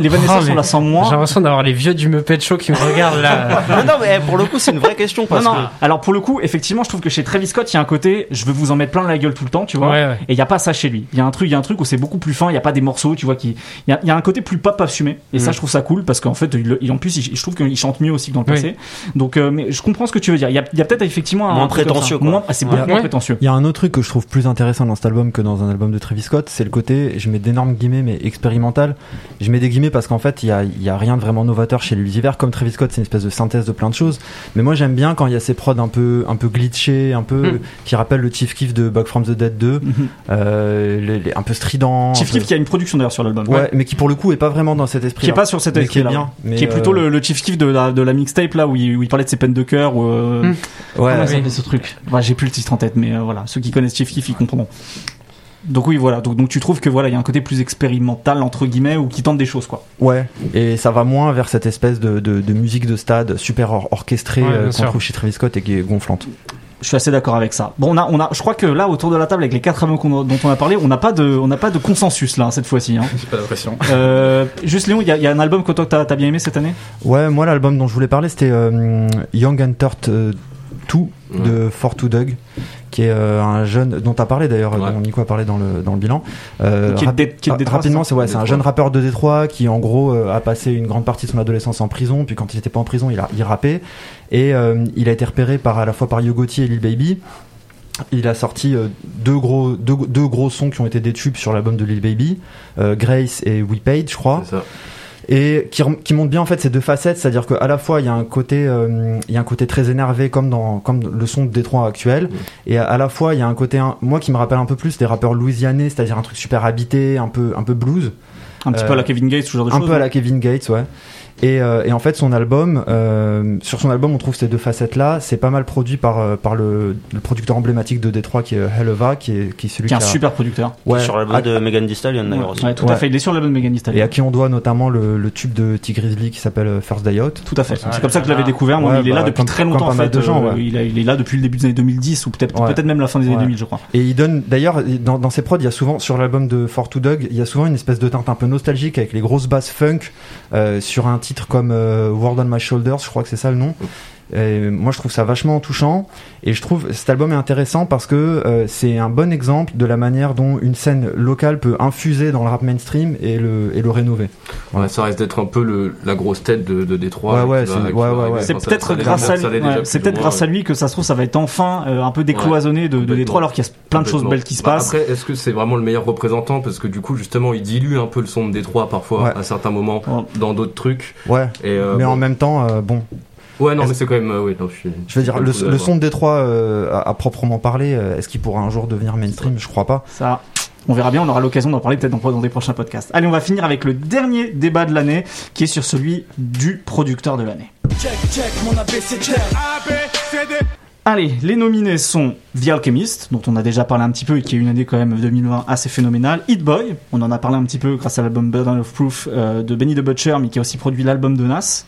on la sent j'ai moins. l'impression d'avoir les vieux du Muppet Show qui me regardent là [laughs] non, non, mais eh, pour le coup, c'est une vraie question parce non. que. Alors pour le coup, effectivement, je trouve que chez Travis Scott, il y a un côté, je veux vous en mettre plein la gueule tout le temps, tu vois. Ouais, ouais. Et il y a pas ça chez lui. Il y a un truc, il y a un truc où c'est beaucoup plus fin. Il y a pas des morceaux, tu vois, qui. Il y a, il y a un côté plus pop assumé. Et ça, Mm. je trouve ça cool parce qu'en fait, il, il- en plus, il- je trouve qu'il chante mieux aussi que dans le Oui. passé. Donc, euh, mais je comprends ce que tu veux dire. Il y a, il y a peut-être effectivement un Moins prétentieux, quoi. Moins- ah, c'est Ouais. beaucoup moins Ouais. prétentieux. Il y a un autre truc que je trouve plus intéressant dans cet album que dans un album de Travis Scott, c'est le côté, je mets d'énormes guillemets, mais expérimental. Je mets des guillemets parce qu'en fait, il y a, il y a rien de vraiment novateur chez l'univers. Comme Travis Scott, c'est une espèce de synthèse de plein de choses. Mais moi, j'aime bien quand il y a ces prods un peu, un peu glitchés, un peu, Mm. qui rappellent le Chief Keef de Back from the Dead 2, Mhm. euh, les- les- un peu strident. Chief peu- Keef qui a une production d'ailleurs sur l'album. Ouais, mais qui pour le coup est pas vraiment dans cet esprit. Qui est pas sur cet mais qui est bien. mais, qui est plutôt euh, le, le Chief Keef de la, de la mixtape là où il, où il parlait de ses peines de cœur ou euh, Mm. Ouais, oui. ce truc Bah, J'ai plus le titre en tête, mais euh, voilà, ceux qui connaissent Chief Keef, ils comprendront. Donc oui, voilà. Donc, donc tu trouves que voilà, il y a un côté plus expérimental entre guillemets ou qui tente des choses quoi. Ouais, et ça va moins vers cette espèce de, de, de musique de stade super or- orchestrée Ouais, euh, qu'on trouve chez Travis Scott et qui est gonflante. Je suis assez d'accord avec ça. Bon, on a, on a, je crois que là autour de la table avec les quatre albums qu'on a- dont on a parlé, on n'a pas de, on n'a pas de consensus là cette fois-ci. Hein. J'ai pas l'impression. Euh, juste Léon, il y a, il y a un album que toi t'as as bien aimé cette année? Ouais, moi l'album dont je voulais parler c'était euh, Young and Turt euh, 2 de Fortu Doug, qui est euh, un jeune dont tu as parlé d'ailleurs, Ouais. dont Nico a parlé dans le, dans le bilan. Euh, Qui est de Dé- qui est de Détroit, rapidement, c'est ouais, c'est un jeune rappeur de Détroit qui en gros euh, a passé une grande partie de son adolescence en prison, puis quand il était pas en prison, il a il rappait et euh, il a été repéré par à la fois par Yogotti et Lil Baby. Il a sorti euh, deux gros deux, deux gros sons qui ont été des tubes sur l'album de Lil Baby, euh, Grace et We Paid, je crois C'est ça. et qui, qui montre bien en fait ces deux facettes, c'est-à-dire qu'à la fois il y a un côté euh, il y a un côté très énervé comme dans comme le son de Détroit actuel et à, à la fois il y a un côté un- moi qui me rappelle un peu plus des rappeurs louisianais, c'est-à-dire un truc super habité, un peu un peu blues. Un petit peu à la Kevin Gates, ce genre de un peu à ouais. la Kevin Gates, ouais. Et, euh, et en fait, son album, euh, sur son album, on trouve ces deux facettes-là. C'est pas mal produit par, euh, par le, le producteur emblématique de Détroit, qui est Heleva, qui est, qui est celui Qui est un qui a, super producteur. ouais, sur l'album à- de Megan Thee Stallion d'ailleurs aussi. Ouais, tout à Ouais. fait. Il est sur l'album de Megan Thee et Stallion. à qui on doit notamment le, le tube de T. Grizzly qui s'appelle First Day Out. Tout à fait. Ouais, c'est comme ça que je l'avais ah, découvert. Moi, ouais, il est là bah, depuis comme- très longtemps en fait. de gens, Euh, ouais. il, a- il est là depuis le début des années 2010 ou peut-être Ouais. peut-être même la fin des années Ouais. 2000, je crois. Et il donne, d'ailleurs, dans, dans ses prods, il y a souvent, sur l'album de For Two Dog, il y a souvent une espèce de teinte un peu nostalgique avec les grosses basses funk euh, sur un titre comme euh, World on My Shoulders, je crois que c'est ça le nom. Et moi, je trouve ça vachement touchant. Et je trouve cet album est intéressant parce que euh, c'est un bon exemple de la manière dont une scène locale peut infuser dans le rap mainstream et le, et le rénover. Ouais, ça reste d'être un peu le, la grosse tête de, de Détroit. Ouais, ouais, c'est- ouais, peut-être grâce à lui, c'est peut-être moins, grâce à lui que ça se trouve ça va être enfin euh, un peu décloisonné de, de. Détroit alors qu'il y a plein de choses belles qui se Bah, passent. Après, est-ce que c'est vraiment le meilleur représentant? Parce que du coup, justement, il dilue un peu le son de Détroit parfois, Ouais. à certains moments, Ouais. dans d'autres trucs. Ouais. Et, euh, mais bon. en même temps, euh, bon, Ouais, non, mais c'est quand même. euh, ouais, non, je, suis, je veux dire, le, son de Détroit euh, à, à proprement parler, euh, est-ce qu'il pourra un jour devenir mainstream? Je crois pas. Ça, on verra bien, on aura l'occasion d'en parler peut-être dans, dans des prochains podcasts. Allez, on va finir avec le dernier débat de l'année, qui est sur celui du producteur de l'année. Allez, les nominés sont The Alchemist, dont on a déjà parlé un petit peu et qui est une année quand même 2020 assez phénoménale. Hit Boy, on en a parlé un petit peu grâce à l'album Burden of Proof euh, de Benny the Butcher, mais qui a aussi produit l'album de Nas.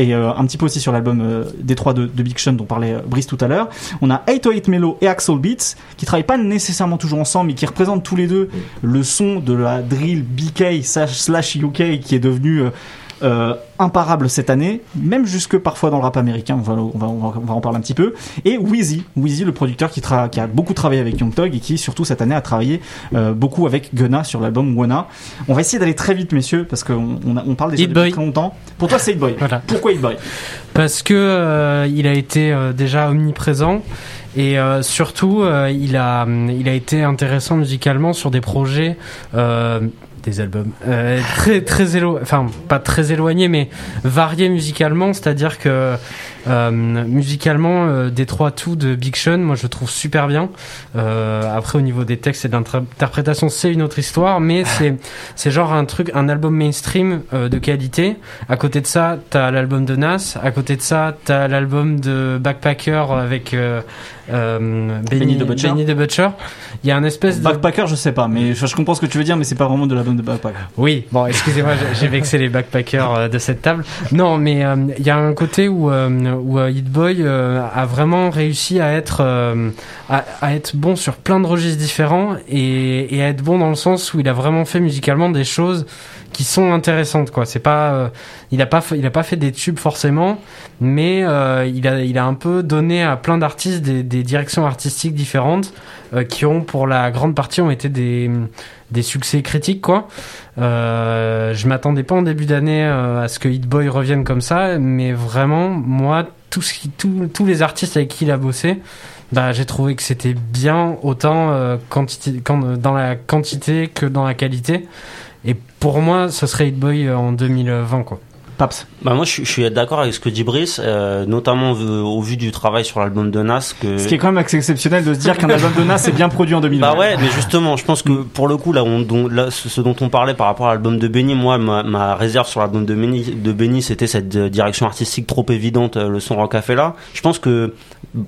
Et euh, un petit peu aussi sur l'album euh, Détroit de, de Big Sean dont parlait euh, Brice tout à l'heure. On a 808 Mellow et Axel Beats qui travaillent pas nécessairement toujours ensemble mais qui représentent tous les deux le son de la drill BK slash- slash UK qui est devenu euh, imparable cette année, même jusque parfois dans le rap américain, on va, on va, on va, en parler un petit peu. Et Wheezy, Wheezy le producteur qui, tra- qui a beaucoup travaillé avec Young Thug et qui surtout cette année a travaillé euh, beaucoup avec Gunna sur l'album Wanna. On va essayer d'aller très vite messieurs parce qu'on on, on parle déjà Hit depuis très longtemps. Pour toi c'est Hit Boy. Voilà. Pourquoi Hit Boy? Parce que euh, il a été déjà omniprésent et euh, surtout euh, il a il a été intéressant musicalement sur des projets euh, des albums. Euh, très très élo enfin pas très éloignés mais variés musicalement c'est-à-dire que euh, musicalement euh, Détroit tout de Big Sean moi je le trouve super bien. Euh, après au niveau des textes et de l'interprétation c'est une autre histoire mais c'est c'est genre un truc un album mainstream euh, de qualité. À côté de ça, t'as l'album de Nas. À côté de ça, t'as l'album de Backpacker avec euh, euh, Benny the Butcher. Benny the Butcher. Il y a un espèce de... Backpacker je sais pas mais je, je comprends ce que tu veux dire mais c'est pas vraiment de l'album de Backpacker. Oui, bon, excusez-moi, j'ai- vexé les backpackers euh, de cette table. Non, mais euh, il y a un côté où, euh, où Hit Boy a vraiment réussi à être, à, à être bon sur plein de registres différents et, et à être bon dans le sens où il a vraiment fait musicalement des choses qui sont intéressantes quoi c'est pas euh, il a pas il a pas fait des tubes forcément mais euh, il a il a un peu donné à plein d'artistes des, des directions artistiques différentes euh, qui ont pour la grande partie ont été des des succès critiques quoi euh, je m'attendais pas en début d'année euh, à ce que Hit Boy revienne comme ça mais vraiment moi tout ce qui tout- tous les artistes avec qui il a bossé bah, j'ai trouvé que c'était bien autant euh, quantité, quand, dans la quantité que dans la qualité. Pour moi, ce serait Hit Boy euh, en 2020, quoi. Paps. Bah moi je, suis- je suis d'accord avec ce que dit Brice, euh, notamment euh, au vu du travail sur l'album de Nas. Que... Ce qui est quand même exceptionnel de se dire qu'un album de Nas est bien produit en 2020. Bah ouais, mais justement, je pense que pour le coup, là, on, dont- là, ce dont on parlait par rapport à l'album de Benny, moi, ma, ma réserve sur l'album de Benny, de Benny, c'était cette euh, direction artistique trop évidente, le son rock a fait là. Je pense que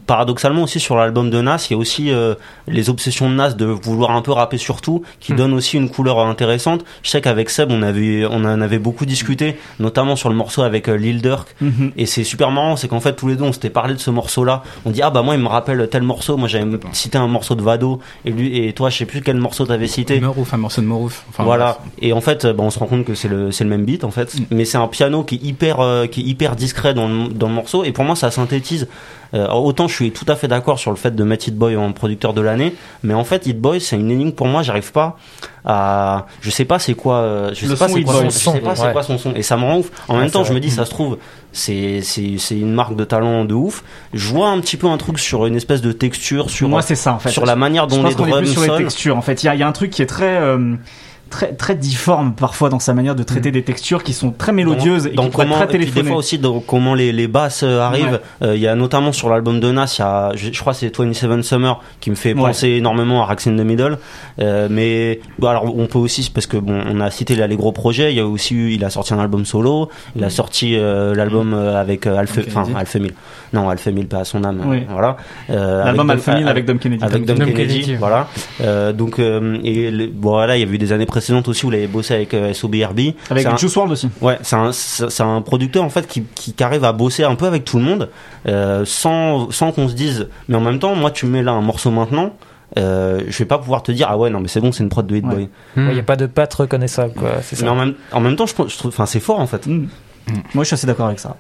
paradoxalement aussi sur l'album de Nas, il y a aussi euh, les obsessions de Nas de vouloir un peu rapper sur tout, qui Hmm. donnent aussi une couleur intéressante. Je sais qu'avec Seb, on avait, on en avait beaucoup discuté, notamment sur le morceau avec euh, Lil Durk. Mhm. Et c'est super marrant, c'est qu'en fait tous les deux on s'était parlé de ce morceau-là. On dit ah bah moi il me rappelle tel morceau. Moi j'avais cité un morceau de Vado et lui et toi je sais plus quel morceau t'avais cité. Morouf, un morceau de Morouf. Enfin, voilà. Et en fait, bah, on se rend compte que c'est le c'est le même beat en fait, mais c'est un piano qui est hyper euh, qui est hyper discret dans le, dans le morceau. Et pour moi, ça synthétise. Euh, autant je suis tout à fait d'accord sur le fait de mettre Hit Boy en producteur de l'année, mais en fait Hit Boy c'est une énigme pour moi. J'arrive pas à, je sais pas c'est quoi, je sais pas son c'est quoi Boy. son, je sais pas c'est Ouais. quoi son son. Et ça me rend ouf. En Ouais, même temps, je me dis ça se trouve c'est c'est c'est une marque de talent de ouf. Je vois un petit peu un truc sur une espèce de texture sur Moi c'est ça en fait. sur la manière Je dont pense les est drums plus sur les textures. En fait, il y a, y a un truc qui est très, euh, très très difforme parfois dans sa manière de traiter des textures qui sont très mélodieuses et qui comment, et très puis des téléphonées. fois aussi dans comment les, les basses euh, arrivent. Euh, Il y a notamment sur l'album de Nas, il y a, je, je crois c'est 27 Summer qui me fait Ouais. penser énormément à Racks in the Middle. Euh, mais bon, alors on peut aussi parce que bon, on a cité là les gros projets. Il y a aussi eu- il a sorti un album solo. Il a sorti euh, l'album avec Alpha, enfin. Alpha Mill. Non, Alpha Mill pas à son âme. Oui. Voilà. Euh, L'album avec Dom- avec Dom Kennedy. avec Dom, Dom Kennedy, Kennedy. voilà. Euh, donc euh, et le- voilà, il y avait eu des années précédentes aussi où il avait bossé avec euh, SOBRB. Avec un- Juice WRLD aussi. Ouais, c'est un, un producteur en fait qui, qui, qui arrive à bosser un peu avec tout le monde euh, sans, sans qu'on se dise. Mais en même temps, moi, tu me mets là un morceau maintenant, euh, je vais pas pouvoir te dire ah ouais non mais c'est bon, c'est une prod de Hit Ouais. Boy. Il n'y a pas de patte reconnaissable, quoi. C'est ça. Mais en même, en même temps, je, trouve, enfin c'est fort en fait. Moi, je suis assez d'accord avec ça.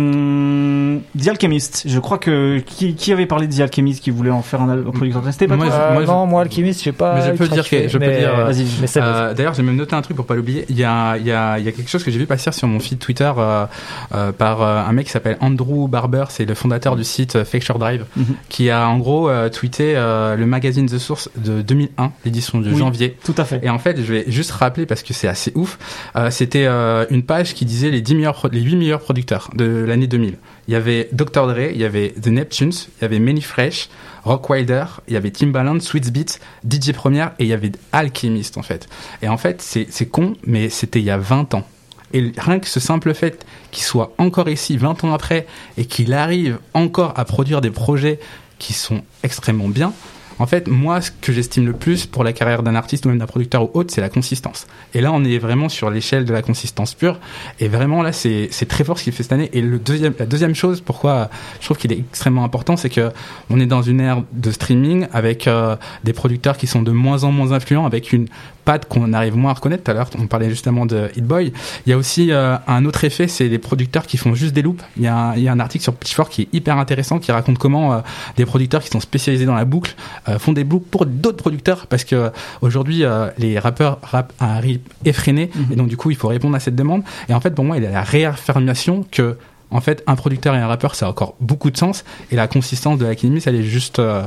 Euh, The Alchemist, je crois que qui, qui avait parlé de The Alchemist qui voulait en faire un, un producteur C'était pas Moi, toi je- Euh, moi, je- non, moi, Alchemist, je sais pas. Mais je peux dire que- je peux mais- dire, euh, Vas-y, mais c'est Euh, D'ailleurs, j'ai même noté un truc pour pas l'oublier. Il y a, il y, a, il y a quelque chose que j'ai vu passer sur mon feed Twitter euh, euh, par euh, un mec qui s'appelle Andrew Barber, c'est le fondateur du site Fake Share Drive, Mhm. qui a en gros euh, tweeté euh, le magazine The Source de 2001, l'édition de Oui. janvier. Tout à fait. Et en fait, je vais juste rappeler parce que c'est assez ouf. euh, C'était euh, une page qui disait les 10 les 8 meilleurs producteurs de l'année 2000. Il y avait Dr Dre, il y avait The Neptunes, il y avait Manny Fresh, Rock Wilder, il y avait Timbaland, Sweet Beats, DJ Première et il y avait Alchemist en fait. Et en fait, c'est con, mais c'était il y a 20 ans. Et rien que ce simple fait qu'il soit encore ici 20 ans après et qu'il arrive encore à produire des projets qui sont extrêmement bien, en fait, moi, ce que j'estime le plus pour la carrière d'un artiste ou même d'un producteur ou autre, c'est la consistance. Et là, on est vraiment sur l'échelle de la consistance pure. Et vraiment, là, c'est très fort ce qu'il fait cette année. Et le deuxième, la deuxième chose, pourquoi je trouve qu'il est extrêmement important, c'est que on est dans une ère de streaming avec euh, des producteurs qui sont de moins en moins influents, avec une patte qu'on arrive moins à reconnaître. Tout à l'heure, on parlait justement de Hit Boy. Il y a aussi euh, un autre effet, c'est les producteurs qui font juste des loops. Il y a un, il y a un article sur Pitchfork qui est hyper intéressant, qui raconte comment euh, des producteurs qui sont spécialisés dans la boucle font des boucles pour d'autres producteurs, parce que euh, aujourd'hui euh, les rappeurs rappent à un rythme effréné, Mhm. et donc du coup il faut répondre à cette demande. Et en fait, pour moi, il y a la réaffirmation que en fait, un producteur et un rappeur, ça a encore beaucoup de sens, et la consistance de l'Alchemist, elle est juste euh,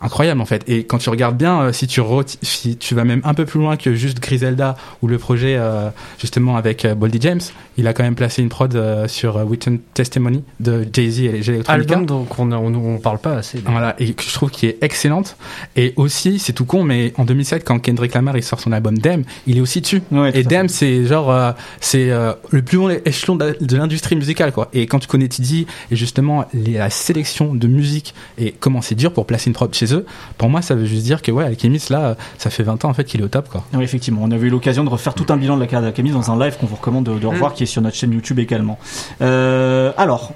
incroyable en fait. Et quand tu regardes bien, euh, si tu si tu vas même un peu plus loin que juste Griselda ou le projet euh, justement avec euh, Boldy James, il a quand même placé une prod euh, sur euh, Written Testimony de Jay-Z et J Electronica. Album donc on, on, on parle pas assez. Voilà, et que je trouve qui est excellente. Et aussi, c'est tout con, mais en 2007, quand Kendrick Lamar il sort son album Dem, il est aussi dessus. Ouais, Et. Dem, c'est genre, euh, c'est euh, le plus haut échelon de, de l'industrie musicale, quoi. Et quand tu connais Tidy et justement les- la sélection de musique et comment c'est dur pour placer une prod chez eux, pour moi, ça veut juste dire que ouais, Alchemist là, ça fait 20 ans en fait qu'il est au top, quoi. Oui, effectivement, on avait eu l'occasion de refaire tout un bilan de la carrière d'Alchemist dans un live qu'on vous recommande de, de revoir, qui est sur notre chaîne YouTube également. Euh, alors.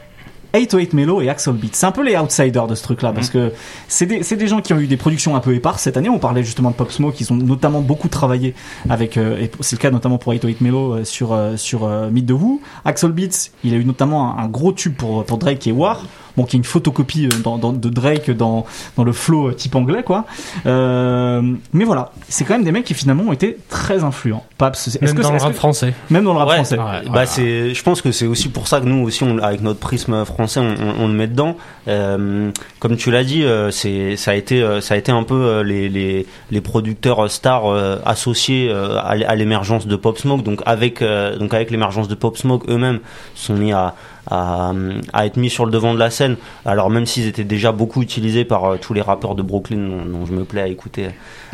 808 Melo et Axel Beat. C'est un peu les outsiders de ce truc-là, parce que c'est des, c'est des gens qui ont eu des productions un peu éparses cette année. On parlait justement de Pop Smoke, ils ont notamment beaucoup travaillé avec, euh, et c'est le cas notamment pour 808 Melo euh, sur, euh, sur euh, Meet the Who. Axel Beats, il a eu notamment un, un gros tube pour, pour Drake et War. Bon, qui est une photocopie euh, dans, dans- de Drake dans, dans le flow euh, type anglais, quoi. Euh, mais voilà, c'est quand même des mecs qui finalement ont été très influents. Paps, est-ce Même que dans le rap que- français. même dans le rap Ouais, français. Bah c'est, je pense que c'est aussi pour ça que nous aussi, on- avec notre prisme français, on, on- on le met dedans. Euh, comme tu l'as dit, euh, c'est, ça a été, ça a été un peu euh, les, les, les producteurs stars euh, associés euh, à, l'émergence de Pop Smoke. Donc avec, euh, donc avec l'émergence de Pop Smoke, eux-mêmes sont mis à, à, à être mis sur le devant de la scène. Alors même s'ils étaient déjà beaucoup utilisés par euh, tous les rappeurs de Brooklyn, dont, je me plais à écouter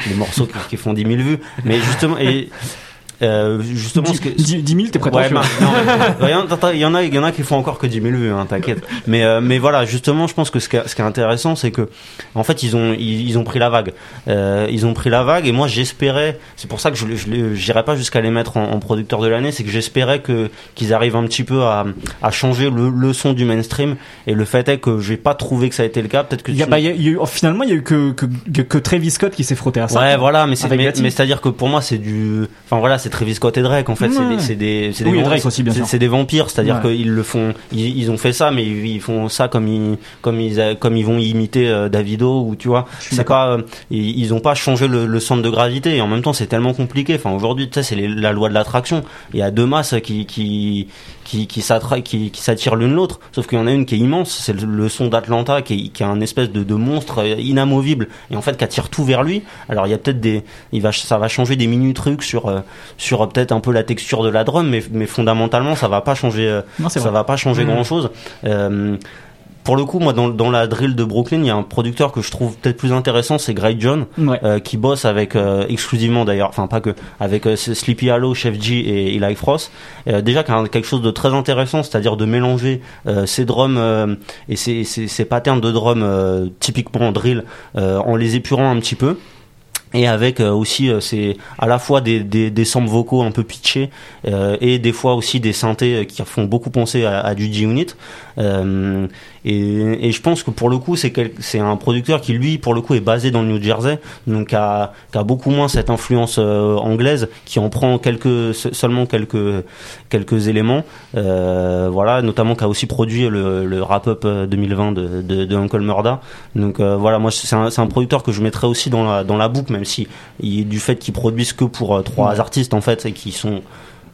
les morceaux qui, qui font 10 000 vues. Mais justement, et euh, justement, ce que, 10 10 000, t'es prêt Ouais, bah, [laughs] il y en a- il y en a, qui font encore que 10 000 vues, hein, t'inquiète. Mais, euh, mais voilà, justement, je pense que ce qui est, ce qui est intéressant, c'est que, en fait, ils ont, ils, ils ont pris la vague. Euh, ils ont pris la vague, et moi, j'espérais, c'est pour ça que je, j'irais pas jusqu'à les mettre en, en producteur de l'année, c'est que j'espérais que, qu'ils arrivent un petit peu à, à changer le, le son du mainstream, et le fait est que j'ai pas trouvé que ça a été le cas, peut-être que Il y a, tu- bah, il y a- il y a eu- finalement, il y a eu que, que, que, que Travis Scott qui s'est frotté à ça. Ouais, voilà, mais c'est mais, mais c'est-à-dire que pour moi c'est du enfin voilà, c'est Travis Scott et Drake en fait. C'est Ouais. des, c'est des, c'est des, Oui, et vamp- Drake aussi, bien c'est- sûr. c'est des vampires, c'est-à-dire Ouais. qu'ils le font, ils, ils ont fait ça, mais ils, font ça comme ils, comme ils, a- comme ils vont imiter euh, Davido ou tu vois. C'est pas, euh, ils, ils ont pas changé le, le centre de gravité et en même temps c'est tellement compliqué. Enfin aujourd'hui, tu sais, c'est la loi de l'attraction. Il y a deux masses qui, qui, qui, qui s'attra- qui, qui s'attirent l'une l'autre. Sauf qu'il y en a une qui est immense, c'est le, le son d'Atlanta qui qui est un espèce de, de monstre euh, inamovible et en fait qui attire tout vers lui. Alors il y a peut-être des, il va, ça va changer des mini trucs sur, euh, sur euh, peut-être un peu la texture de la drum, mais, mais fondamentalement ça va pas changer, Non, ça va pas changer Mhm. grand chose. Pour le coup, moi, dans, dans la drill de Brooklyn, il y a un producteur que je trouve peut-être plus intéressant, c'est Great John, Ouais. euh, qui bosse avec euh, exclusivement d'ailleurs, enfin pas que, avec euh, Sleepy Hollow, Chef G et Eli Frost. Euh, déjà, qui a quelque chose de très intéressant, c'est-à-dire de mélanger euh, ces drums euh, et ces, patterns de drums euh, typiquement drill euh, en les épurant un petit peu. Et avec euh, aussi, euh, c'est à la fois des, des, des samples vocaux un peu pitchés euh, et des fois aussi des synthés qui font beaucoup penser à, à du G-Unit. Et, et je pense que pour le coup, c'est c'est un producteur qui, lui, pour le coup, est basé dans le New Jersey, donc a, a beaucoup moins cette influence anglaise, qui en prend quelques, se- seulement quelques, quelques éléments. Voilà, notamment qui a aussi produit le, le wrap-up euh, 2020 de, de, Uncle Murda. Donc voilà, moi c'est un, un producteur que je mettrais aussi dans la, dans la boucle, même si il, du fait qu'ils produisent que pour euh, trois artistes en fait et qui sont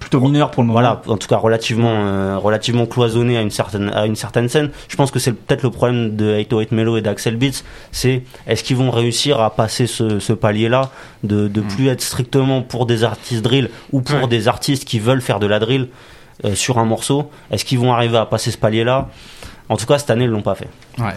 Plutôt mineur pour le moment. voilà, en tout cas relativement euh, relativement cloisonné à une certaine à une certaine scène. Je pense que c'est peut-être le problème de 808 Melo et d'Axel Beats, c'est est-ce qu'ils vont réussir à passer ce, ce palier-là de de plus être strictement pour des artistes drill ou pour Ouais. des artistes qui veulent faire de la drill euh, sur un morceau? Est-ce qu'ils vont arriver à passer ce palier-là? En tout cas, cette année, ils l'ont pas fait.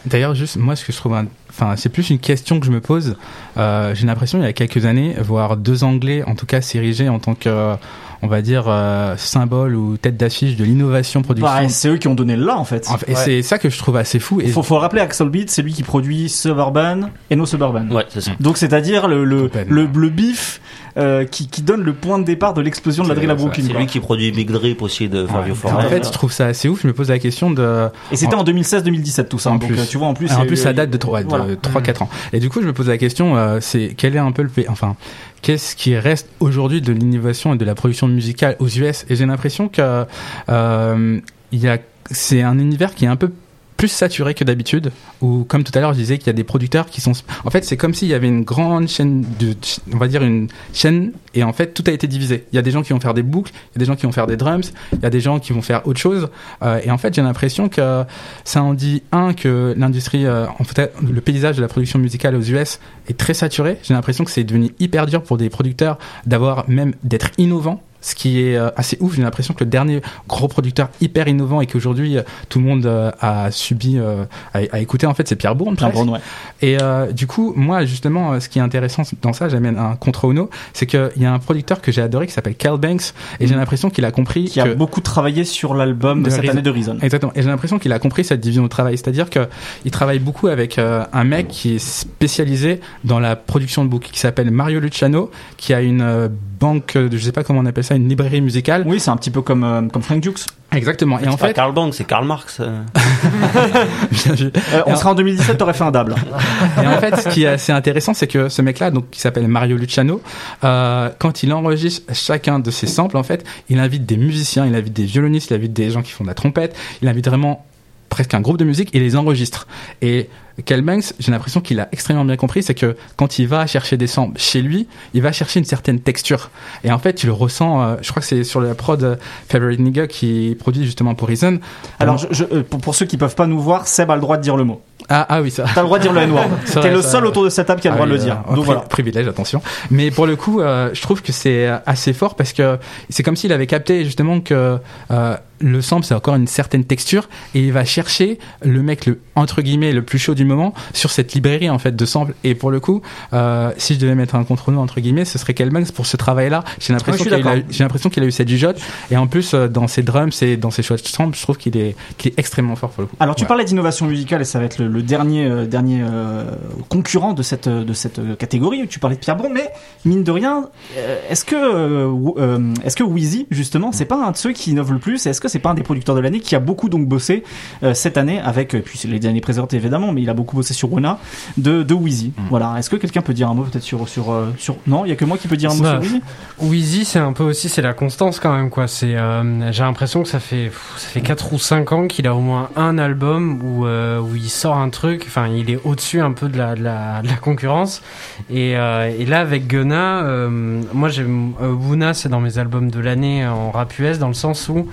D'ailleurs, juste moi, ce que je trouve, enfin, c'est plus une question que je me pose. Euh, J'ai l'impression, il y a quelques années, voir deux Anglais, en tout cas, s'ériger en tant que, on va dire, euh, symbole ou tête d'affiche de l'innovation production. Bah, c'est eux qui ont donné le là en fait. En fait, Et c'est ça que je trouve assez fou. Il faut, faut rappeler Axel Beat, c'est lui qui produit Suburban et No Suburban. Ouais, c'est ça. Donc c'est-à-dire le, le, le, le bif euh, qui, qui donne le point de départ de l'explosion de la drill à Brooklyn. C'est lui qui produit Big Drip aussi de Fabio Ouais. En fait, je trouve ça assez ouf. Je me pose la question de. Et c'était en 2016-2017 tout ça. En donc plus. euh, tu vois en plus. en plus, ça date de 3, Voilà. 4 ans. Et du coup, je me pose la question, euh, c'est quel est un peu le, enfin, qu'est-ce qui reste aujourd'hui de l'innovation et de la production musicale aux US Et j'ai l'impression que euh, y a, c'est un univers qui est un peu plus saturé que d'habitude. Ou comme tout à l'heure je disais qu'il y a des producteurs qui sont en fait c'est comme s'il y avait une grande chaîne de on va dire une chaîne et en fait tout a été divisé. Il y a des gens qui vont faire des boucles il y a des gens qui vont faire des drums il y a des gens qui vont faire autre chose. Euh, et en fait j'ai l'impression que ça en dit un que l'industrie euh, en fait le paysage de la production musicale aux US est très saturé. J'ai l'impression que c'est devenu hyper dur pour des producteurs d'avoir même d'être innovants ce qui est euh, assez ouf j'ai l'impression que le dernier gros producteur hyper innovant et qu'aujourd'hui euh, tout le monde euh, a subi a, a écouté en fait c'est Pierre Bourne Pierre. Bourne, ouais. Et euh, du coup, moi, justement, ce qui est intéressant dans ça, j'amène un contre Uno, c'est qu'il y a un producteur que j'ai adoré qui s'appelle Cal Banks, et j'ai l'impression qu'il a compris Qui que... a beaucoup travaillé sur l'album De cette Reason. année de Reason. Exactement. Et j'ai l'impression qu'il a compris cette division de travail. C'est-à-dire que il travaille beaucoup avec euh, un mec qui est spécialisé dans la production de books, qui s'appelle Mario Luciano, qui a une euh, banque, de, je sais pas comment on appelle ça, une librairie musicale. Oui, c'est un petit peu comme, euh, comme Frank Dukes. Exactement. Et en fait, Karl Bank, c'est Karl Marx. euh. [laughs] bien vu. Euh, on sera en 2017, t'aurais fait un dable. [laughs] Et en fait, ce qui est assez intéressant, c'est que ce mec-là, donc qui s'appelle Mario Luciano, euh, quand il enregistre chacun de ses samples, en fait, il invite des musiciens, il invite des violonistes, il invite des gens qui font de la trompette, il invite vraiment presque un groupe de musique et les enregistre. Et Kel j'ai l'impression qu'il a extrêmement bien compris, c'est que quand il va chercher des samples chez lui, il va chercher une certaine texture. Et en fait, tu le ressens, euh, je crois que c'est sur la prod euh, Favorite Nigga qui produit justement pour Reason. Alors, euh, pour, ceux qui peuvent pas nous voir, Seb a le droit de dire le mot. Ah, ah oui, ça. T'as le droit de dire le N-word. [laughs] T'es le seul autour de cette table qui a le Ah droit de le dire. euh, Donc voilà. Privilège, attention. Mais pour le coup, euh, je trouve que c'est assez fort parce que c'est comme s'il avait capté justement que euh, le sample c'est encore une certaine texture et il va chercher le mec le entre guillemets le plus chaud du moment sur cette librairie en fait de samples. Et pour le coup, euh, si je devais mettre un contre-nom entre guillemets, ce serait Kelbanks pour ce travail-là. J'ai l'impression Ouais, je suis qu'il a eu la- d'accord. j'ai l'impression qu'il a eu cette jugeote et en plus dans ses drums et dans ses choix de samples, je trouve qu'il est qu'il est extrêmement fort pour le coup. Alors tu Ouais. parlais d'innovation musicale et ça va être le, le dernier euh, dernier euh, concurrent de cette de cette catégorie. Tu parlais de Pierre Bon, mais mine de rien, euh, est-ce que euh, euh, est-ce que Wheezy justement, c'est pas un de ceux qui innove le plus? Et Est-ce que c'est pas un des producteurs de l'année qui a beaucoup donc bossé euh, cette année avec euh, puis c'est les années présentes évidemment, mais il a beaucoup bossé sur Wona, de, de Wheezy. Voilà. Est-ce que quelqu'un peut dire un mot peut-être sur, sur, euh, sur. Non, il y a que moi qui peut dire un mot Bah, sur Wheezy Wheezy, c'est un peu aussi, c'est la constance quand même, quoi. C'est, euh, j'ai l'impression que ça fait, pff, ça fait 4 ou 5 ans qu'il a au moins un album où, euh, où il sort un truc, enfin, il est au-dessus un peu de la, la, la concurrence. Et, euh, et là, avec Gunna, euh, moi, j'aime, euh, Wuna, c'est dans mes albums de l'année en rap US, dans le sens où,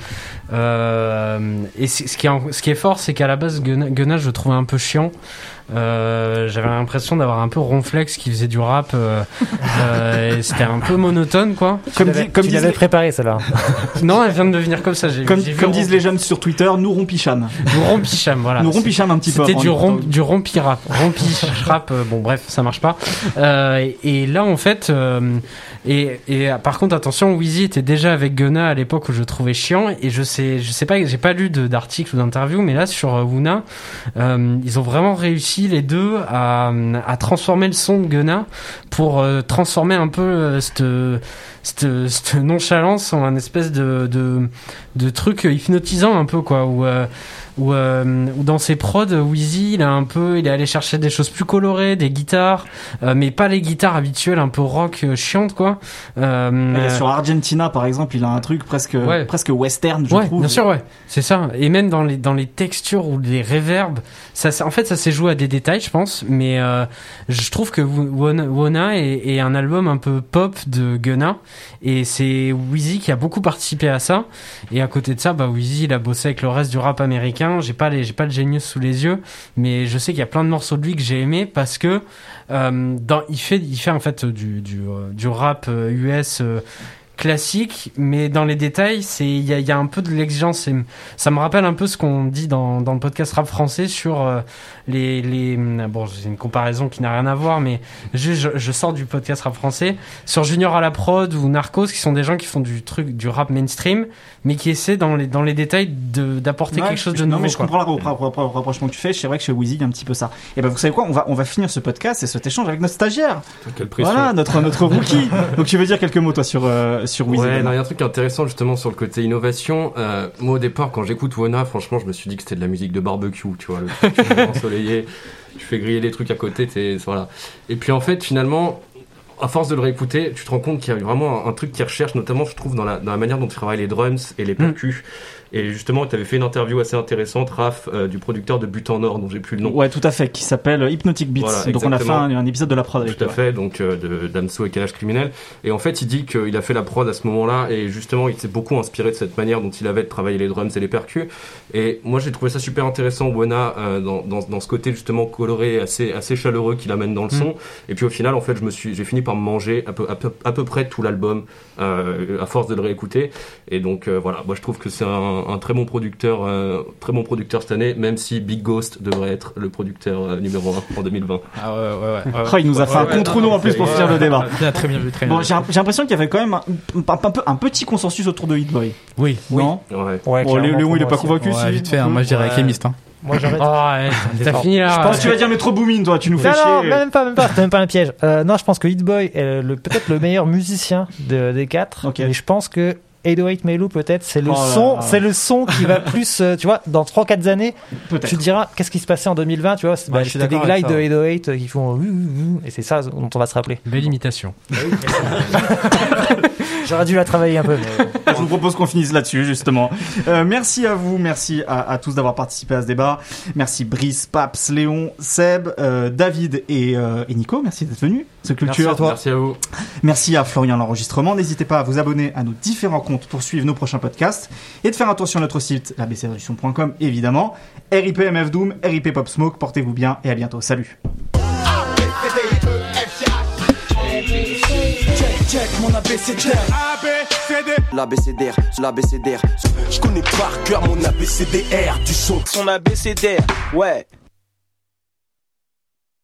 et ce qui est, ce qui est fort, c'est qu'à la base, Gunna, Gunna, je le trouvais un peu chiant. Euh, j'avais l'impression d'avoir un peu ronflex qui faisait du rap. euh, euh, et c'était un peu monotone, quoi. Comme, Tu l'avais- comme tu disent, l'avais les- préparé, celle-là. [laughs] Non, elle vient de devenir comme ça. J'ai, comme, comme disent les jeunes sur Twitter, nous rompicham. du rompicham, voilà. Nous rompicham un petit peu. C'était du, les- rom, du rompi rap. Rompi [laughs] rap, euh, bon bref, ça marche pas. Euh, et, et là, en fait, euh, et, et par contre, attention, Wheezy était déjà avec Gunna à l'époque où je le trouvais chiant. Et je sais, je sais pas, j'ai pas lu de- d'article ou d'interview, mais là, sur Wuna, euh, ils ont vraiment réussi les deux à, transformer le son de Gunna pour euh, transformer un peu euh, cette, cette, nonchalance en un espèce de, de, de truc hypnotisant un peu quoi où euh, où, euh, où dans ses prods Wheezy il a un peu il est allé chercher des choses plus colorées des guitares euh, mais pas les guitares habituelles un peu rock euh, chiantes quoi euh, sur Argentina, par exemple, il a un truc presque, Ouais. presque western, je ouais, trouve. bien sûr, ouais, c'est ça. Et même dans les dans les textures ou les réverbes, ça, ça- en fait, ça s'est joué à des détails, je pense. Mais euh, je trouve que Wona, Wona est, est un album un peu pop de Gunna, et c'est Wheezy qui a beaucoup participé à ça. Et à côté de ça, bah Wheezy, il a bossé avec le reste du rap américain. J'ai pas pas le Genius sous les yeux, mais je sais qu'il y a plein de morceaux de lui que j'ai aimé parce que euh, dans il fait il fait en fait du du, euh, rap US. euh, classique, mais dans les détails, il y a, y a un peu de l'exigence. Ça me rappelle un peu ce qu'on dit dans, dans le podcast rap français sur les les bon, c'est une comparaison qui n'a rien à voir, mais juste je, je sors du podcast rap français sur Junior à la prod ou Narcos, qui sont des gens qui font du truc du rap mainstream, mais qui essaient dans les dans les détails de d'apporter Ouais, quelque chose de non, nouveau. mais je quoi. comprends le rappro- rappro- rapprochement que tu fais. C'est vrai que chez Wheezy, il y a un petit peu ça. Et ben, vous savez quoi? On va, on va finir ce podcast et cet échange avec notre stagiaire. Quelle. Voilà, notre, notre rookie. [laughs] Donc, tu veux dire quelques mots, toi, sur, euh, sur Wheezy? Ouais, non, il y a un truc intéressant justement sur le côté innovation. Euh, moi au départ, quand j'écoute Wona, franchement, je me suis dit que c'était de la musique de barbecue, tu vois, le truc tu fais griller des trucs à côté, voilà. Et puis en fait, finalement, à force de le réécouter, tu te rends compte qu'il y a vraiment un, truc qui recherche, notamment, je trouve, dans la, manière dont tu travailles les drums et les percus. Et justement, tu avais fait une interview assez intéressante, Raph, euh, du producteur de But en Or, dont j'ai plus le nom. Ouais, tout à fait, qui s'appelle Hypnotic Beats. Voilà, Donc, on a fait un, épisode de la prod avec Tout à fait, donc euh, Damso et Calage Criminel. Et en fait, il dit qu'il a fait la prod à ce moment-là et justement, il s'est beaucoup inspiré de cette manière dont il avait de travailler les drums et les percus. Et moi, j'ai trouvé ça super intéressant, Wena, euh, dans, dans, dans ce côté justement coloré, assez, assez chaleureux qu'il amène dans le son. Et puis au final, en fait, je me suis, j'ai fini par me manger à peu, à peu, à peu près tout l'album euh, à force de le réécouter. Et donc euh, voilà, moi je trouve que c'est un, un très bon producteur, euh, très bon producteur cette année, même si Big Ghost devrait être le producteur euh, numéro 1 en 2020. Ah ouais, ouais, ouais. ouais. Oh, il nous a fait un contre-nous en plus pour finir le débat. Bien, très bien vu, très bien Bon, j'ai l'impression qu'il y avait quand même un, un, un peu, un petit consensus autour de Hit Boy. Oui. Non? Ouais. Ouais, Bon, Léon, il est pas Ouais, si vite fait, hein, moi je dirais Ouais. alchimiste. Hein. Moi, j'arrête. Oh, ouais, [laughs] t'as fini là. Je pense que tu vas dire Metro Boomin, toi, tu nous fais Non, non, chier. même pas, même pas, c'était même pas un piège. Euh, non, je pense que Hit Boy est peut-être le meilleur musicien de- des quatre. Ok. Mais je pense que 808 Melou, peut-être, c'est le Oh son, c'est le son qui va [laughs] plus, euh, tu vois, dans 3-4 années, Peut-être. tu te diras, qu'est-ce qui se passait en 2020, tu vois, Ouais, bah, suis c'était des glides de ça, 808 euh, qui font, et c'est ça dont on va se rappeler. Belle imitation. [laughs] J'aurais dû la travailler un peu. mais- [laughs] Je vous propose qu'on finisse là-dessus, justement. Euh, merci à vous, merci à, à tous d'avoir participé à ce débat. Merci Brice, Paps, Léon, Seb, euh, David et, euh, et Nico. Merci d'être venus. Ce culture. Merci à vous. Merci à Florian l'enregistrement. N'hésitez pas à vous abonner à nos différents comptes pour suivre nos prochains podcasts et de faire un tour sur notre site, labcdruson.com évidemment. RIP MF Doom, RIP Pop Smoke. Portez-vous bien et à bientôt. Salut. Check mon ABCDR L'ABCDR, l'ABCDR Je connais par cœur mon ABCDR du son. Son ABCDR, ouais.